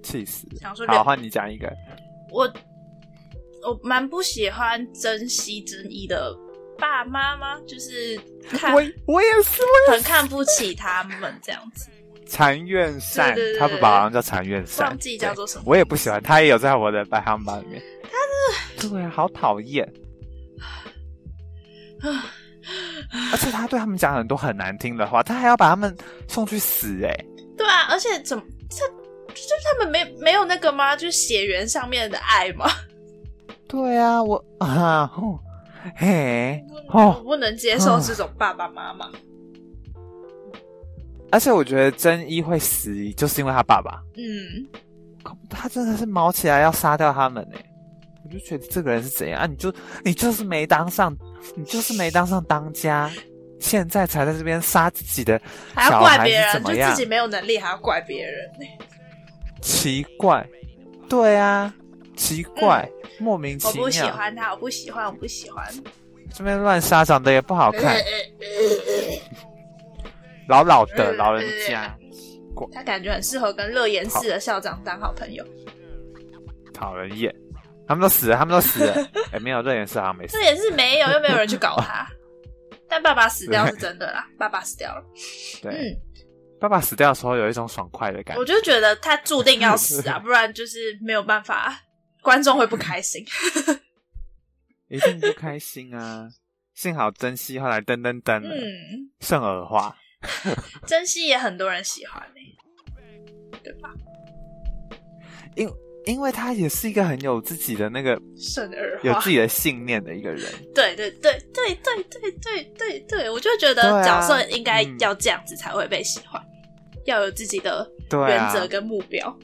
气死好，换你讲一个。我我蛮不喜欢珍惜真一的爸妈吗？就是看我我也是，很看不起他们这样子，残怨善对对对，他爸爸好像叫残怨善，忘记叫做什么我也不喜欢，他也有在我的排行榜里面。他的对啊，好讨厌，而且他对他们讲很多很难听的话，他还要把他们送去死、欸，哎，对啊，而且怎么这就是他们没没有那个吗？就是血缘上面的爱吗？对啊，我啊，哦嘿，我哦，不能接受这种爸爸妈妈。而且我觉得真一会死，就是因为他爸爸，嗯，他真的是毛起来要杀掉他们呢、我就觉得这个人是怎样啊？你就你就是没当上，你就是没当上当家，现在才在这边杀自己的还要怪别人，怎么样就自己？没有能力，还要怪别人。奇怪，对啊，奇怪，莫名其妙，我不喜欢他，我不喜欢，我不喜欢。这边乱杀，长得也不好看，老老的老人家，他感觉很适合跟乐言寺的校长当好朋友。讨人厌。他们都死了，他们都死了。哎、没有，这也是好像没事这。也是没有，又没有人去搞他。但爸爸死掉是真的啦，爸爸死掉了。对，嗯，爸爸死掉的时候有一种爽快的感觉。我就觉得他注定要死啊，不然就是没有办法，观众会不开心。一定不开心啊！幸好珍惜后来噔噔噔了，嗯，圣耳花。珍惜也很多人喜欢呢、对吧？因因为他也是一个很有自己的那个有自，己的信念的一个人。对对对对对对对对对，我就觉得角色应该嗯要这样子才会被喜欢，要有自己的原则跟目标。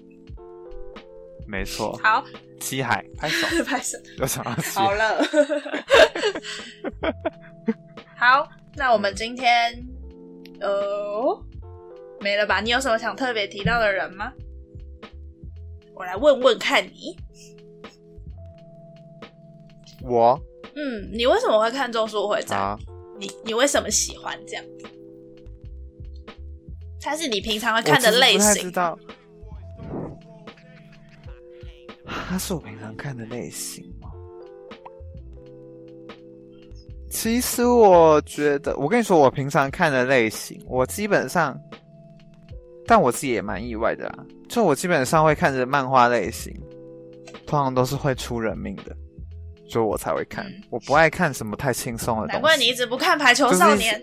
没错，好，七海拍手，拍手。好了，好，那我们今天呃没了吧？你有什么想特别提到的人吗？我来问问看你，我？嗯，你为什么会看《咒术回战》啊，你你为什么喜欢这样？它是你平常会看的类我其实不太知型，道，他是我平常看的类型吗？其实我觉得，我跟你说，我平常看的类型，我基本上，但我自己也蛮意外的啊。就我基本上会看的漫画类型，通常都是会出人命的，所以我才会看。嗯我不爱看什么太轻松的东西。难怪你一直不看《排球少年》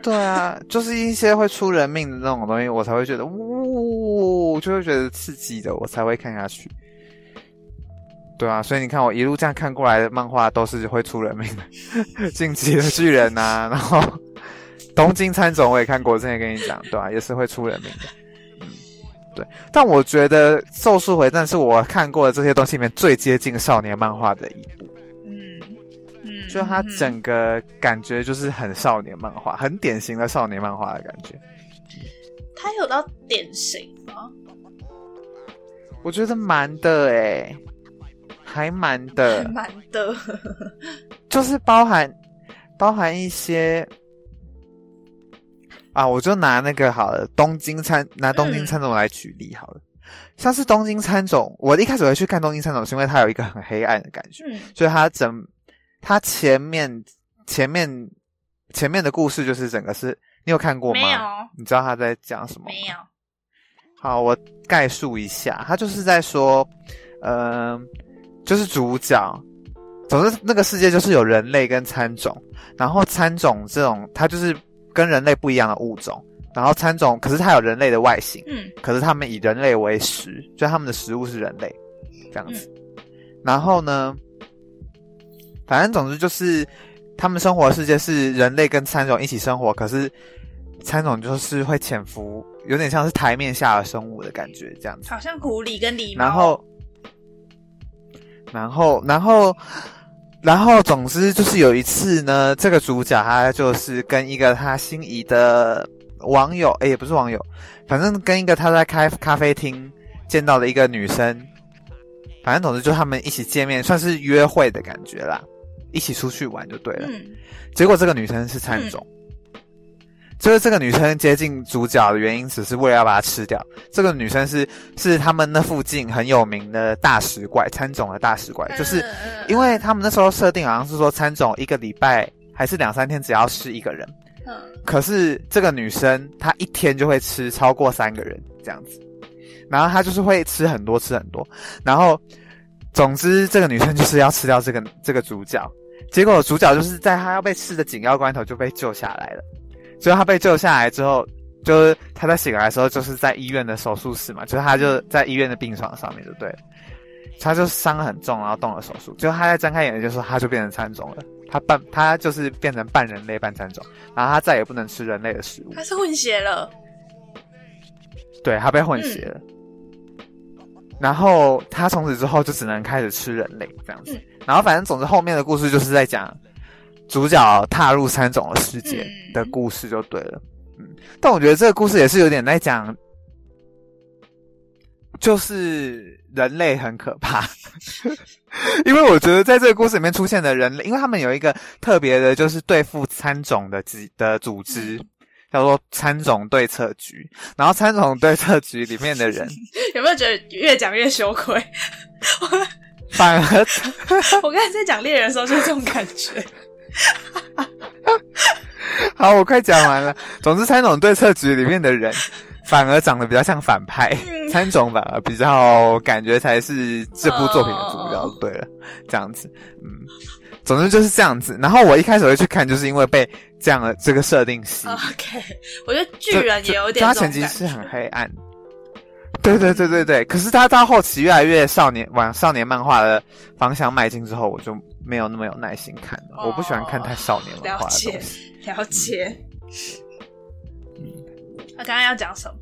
对啊，就是一些会出人命的那种东西，我才会觉得，呜，就会觉得刺激的，我才会看下去。对啊，所以你看我一路这样看过来的漫画都是会出人命的，《进击的巨人》呐，然后《东京餐总》我也看过，之前跟你讲，对啊，也是会出人命的。嗯，对，但我觉得《咒术回战》是我看过的这些东西里面最接近少年漫画的一部。嗯嗯，就它整个感觉就是很少年漫画，很典型的少年漫画的感觉。它有到典型吗？我觉得蛮的诶、还蛮的，蛮的，就是包含包含一些啊，我就拿那个好了，东京参拿东京参种来举例好了。像是东京参种，我一开始会去看东京参种，是因为它有一个很黑暗的感觉，嗯所以它整它前面前面前面的故事就是整个是，你有看过吗？没有你知道他在讲什么？没有，好，我概述一下，他就是在说，嗯、就是主角，总之那个世界就是有人类跟参种，然后参种这种它就是跟人类不一样的物种，然后参种可是它有人类的外形，嗯可是他们以人类为食，就他们的食物是人类这样子。然后呢，反正总之就是他们生活的世界是人类跟参种一起生活，可是参种就是会潜伏，有点像是台面下的生物的感觉这样子。好像狐狸跟狸猫，然后，然后，然后，然后，总之就是有一次呢，这个主角他就是跟一个他心仪的网友，哎，也不是网友，反正跟一个他在开咖啡厅见到的一个女生，反正总之就他们一起见面，算是约会的感觉啦，一起出去玩就对了。嗯。结果这个女生是参种，就是这个女生接近主角的原因，只是为了要把它吃掉。这个女生是是他们那附近很有名的大食怪，餐种的大食怪，就是因为他们那时候设定好像是说餐种一个礼拜还是两三天，只要吃一个人。嗯，可是这个女生她一天就会吃超过三个人这样子，然后她就是会吃很多吃很多，然后总之这个女生就是要吃掉这个这个主角，结果主角就是在她要被吃的紧要关头就被救下来了，所以他被救下来之后，就是他在醒来的时候就是在医院的手术室嘛，就是他就在医院的病床上面就对了，她就伤很重，然后动了手术，结果她在睁开眼睛的时候，他就变成餐种了。他半，他就是变成半人类半蚕种，然后他再也不能吃人类的食物。他是混血了，对他被混血了。然后他从此之后就只能开始吃人类这样子。然后反正总之后面的故事就是在讲主角踏入三种的世界的故事就对了。嗯，但我觉得这个故事也是有点在讲，就是人类很可怕。因为我觉得在这个故事里面出现的人类，因为他们有一个特别的，就是对付三种的机的组织，叫做参种对策局。然后参种对策局里面的人，有没有觉得越讲越羞愧？反而，我刚才在讲猎人的时候就是这种感觉。好，我快讲完了。总之，三种对策局里面的人。反而长得比较像反派，三种反而比较感觉才是这部作品的主角。对了，这样子，嗯，总之就是这样子。然后我一开始会去看，就是因为被这样的这个设定吸引。OK，我觉得巨人也有点。他前期是很黑暗。对对对对对，可是他到后期越来越少年往少年漫画的方向迈进之后，我就没有那么有耐心看了。我不喜欢看太少年漫画的东西。了解。他刚刚要讲什么？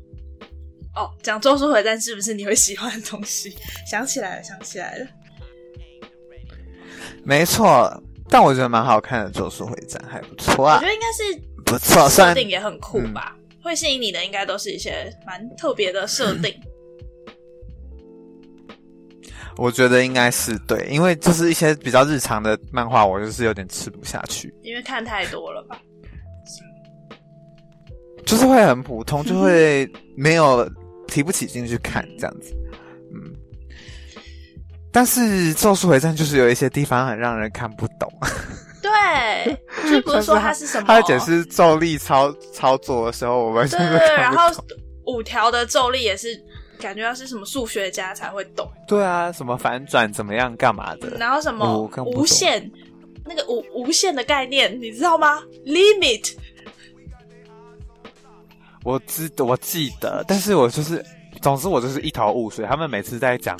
哦，讲《咒术回战》是不是你会喜欢的东西？想起来了，想起来了。没错，但我觉得蛮好看的，《咒术回战》还不错啊。我觉得应该是不错，设定也很酷吧。会吸引你的应该都是一些蛮特别的设定。我觉得应该是对，因为就是一些比较日常的漫画，我就是有点吃不下去。因为看太多了吧。就是会很普通，就会没有提不起劲去看这样子，嗯。但是《咒术回战》就是有一些地方很让人看不懂。对，就不是说它是什么？他在解释咒力操操作的时候，我们对对对，然后五条的咒力也是感觉要是什么数学家才会懂。对啊，什么反转怎么样，干嘛的？然后什么无限那个无无限的概念，你知道吗？Limit。我知我记得，但是我就是，总之我就是一头雾水。他们每次在讲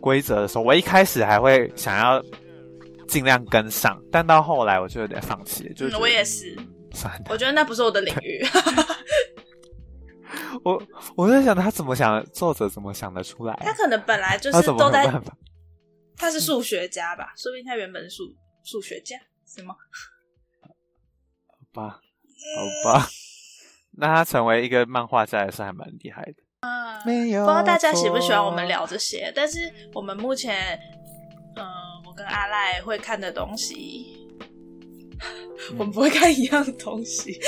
规则的时候，我一开始还会想要尽量跟上，但到后来我就有点放弃。就是我也是，我觉得那不是我的领域。我我在想他怎么想，作者怎么想得出来？他可能本来就是都在，他是数学家吧？说不定他原本是数数学家，是吗？好吧，好吧。那他成为一个漫画家也是还蛮厉害的。啊，没有。不知道大家喜不喜欢我们聊这些？但是我们目前，嗯，我跟阿赖会看的东西，我们不会看一样的东西。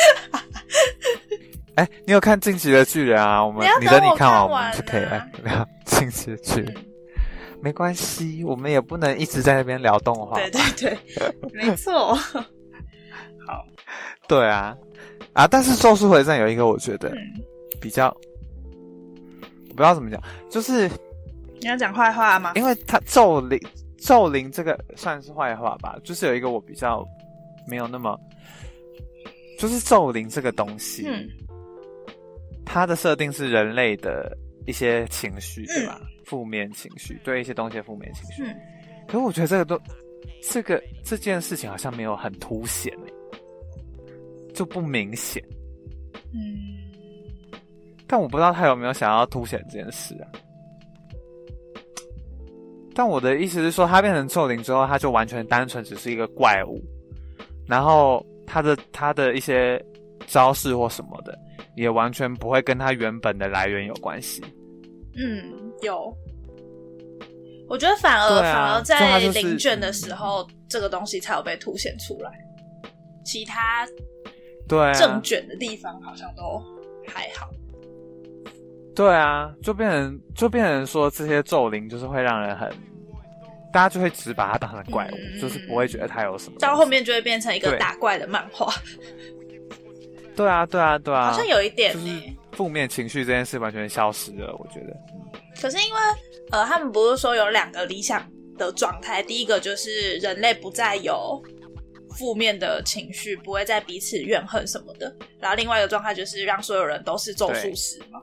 哎，你有看《进击的巨人》啊？我们你等你看完，我们就可以来聊《进击的巨人》。没关系，我们也不能一直在那边聊动画。对对对，没错。好，对啊。啊！但是《咒术回战》有一个我觉得比较，不知道怎么讲，就是你要讲坏话吗？因为他咒灵，咒灵这个算是坏话吧。就是有一个我比较没有那么，就是咒灵这个东西，嗯，它的设定是人类的一些情绪，对吧？负面情绪，对一些东西的负面情绪。嗯，可是我觉得这个都，这个这件事情好像没有很凸显就不明显，嗯，但我不知道他有没有想要凸显这件事啊。但我的意思是说，他变成咒灵之后，他就完全单纯只是一个怪物，然后他的他的一些招式或什么的，也完全不会跟他原本的来源有关系。嗯，有，我觉得反而反而在领卷的时候，这个东西才有被凸显出来，其他。对啊，正卷的地方好像都还好。对啊，就变成就变成说这些咒灵就是会让人很，大家就会只把它当成怪物，嗯就是不会觉得它有什么。到后面就会变成一个打怪的漫画，对啊，对啊，对啊，好像有一点就呢、是负面情绪这件事完全消失了，我觉得。可是因为呃，他们不是说有两个理想的状态，第一个就是人类不再有负面的情绪，不会再彼此怨恨什么的，然后另外一个状态就是让所有人都是咒术师嘛。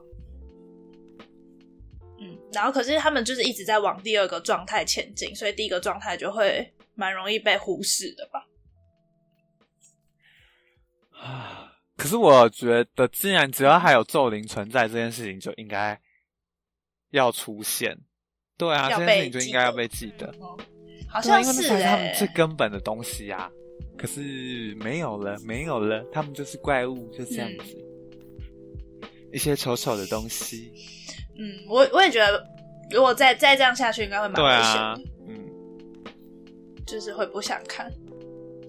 嗯，然后可是他们就是一直在往第二个状态前进，所以第一个状态就会蛮容易被忽视的吧。啊，可是我觉得，既然只要还有咒灵存在，这件事情就应该要出现。对啊，这件事情就应该要被记得。嗯好像是因为那是他哎、们最根本的东西啊。可是没有了，没有了，他们就是怪物，就这样子。一些丑丑的东西。嗯，我我也觉得，如果再再这样下去，应该会蛮对危险的。啊，嗯，就是会不想看，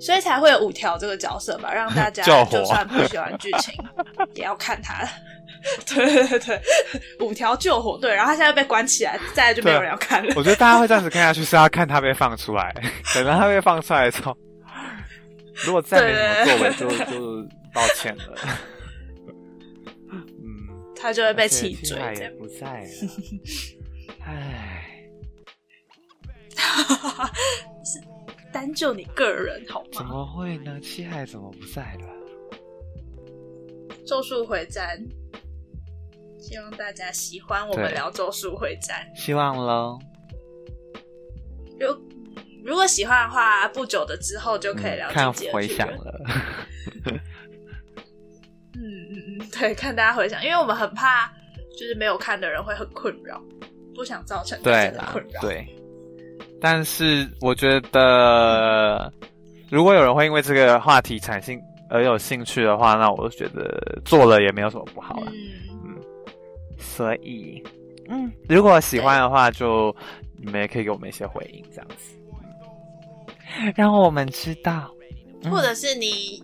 所以才会有五条这个角色吧，让大家 就算不喜欢剧情，也要看他。对对对，五条救火队，然后他现在被关起来，再来就没有人要看了。我觉得大家会这样子看下去，是要看他被放出来。等到他被放出来之后，如果再没什么作为，就就抱歉了。嗯，他就会被气追七海也这样。不在了。唉，单就你个人好吗怎吗？么会呢？七海怎么不在了？咒术回战，希望大家喜欢我们聊咒术回战。希望喽。如如果喜欢的话，不久的之后就可以聊嗯看回想了。对，看大家回想，因为我们很怕，就是没有看的人会很困扰，不想造成对困扰。，对。但是我觉得，如果有人会因为这个话题产生而有兴趣的话，那我就觉得做了也没有什么不好了。嗯，嗯所以，嗯，如果喜欢的话，就你们也可以给我们一些回应，这样子，嗯让我们知道。嗯或者是你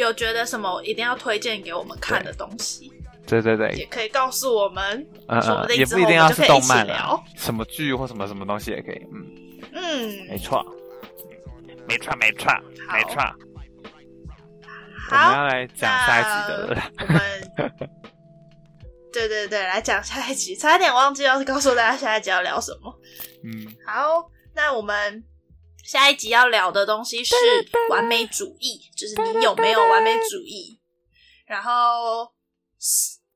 有觉得什么一定要推荐给我们看的东西，对对对，也可以告诉我们。嗯嗯，说不定也不一定要是动漫聊啊，什么剧或什么什么东西也可以。嗯嗯，没嗯，错，没错，没错，好没错。我们，要来讲下一集的我们 对对对，来讲下一集，差点忘记要告诉大家下一集要聊什么。嗯，好，那我们下一集要聊的东西是完美主义，就是你有没有完美主义，然后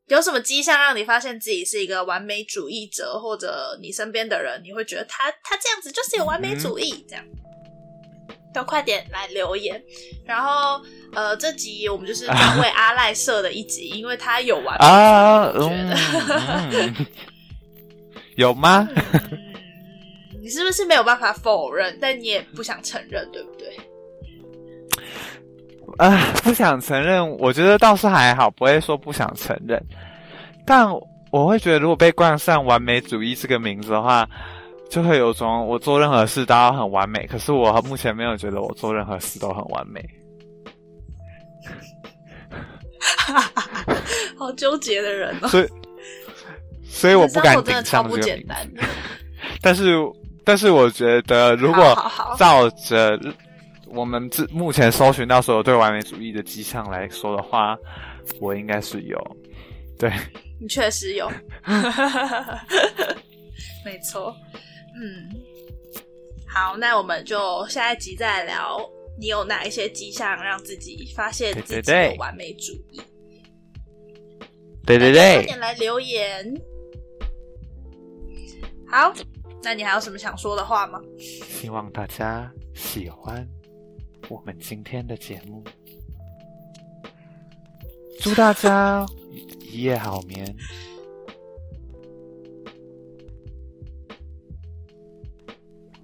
有什么迹象让你发现自己是一个完美主义者，或者你身边的人，你会觉得他他这样子就是有完美主义，这样都快点来留言。然后呃，这集我们就是专为 阿赖设的一集，因为他有完美啊，主义，我觉得。嗯，嗯 有吗？嗯，你是不是没有办法否认，但你也不想承认，对不对？啊，不想承认，我觉得倒是还好，不会说不想承认。但我会觉得，如果被冠上“完美主义”这个名字的话，就会有种我做任何事都要很完美。可是我目前没有觉得我做任何事都很完美。好纠结的人哦，所以，所以我不敢顶上这个。但是，但是我觉得，如果照着我们之目前搜寻到所有对完美主义的迹象来说的话，我应该是有。对，你确实有，没错。嗯，好，那我们就下一集再聊，你有哪一些迹象让自己发现自己有完美主义？对对对，快点来留言。好，那你还有什么想说的话吗？希望大家喜欢我们今天的节目。祝大家一夜好眠，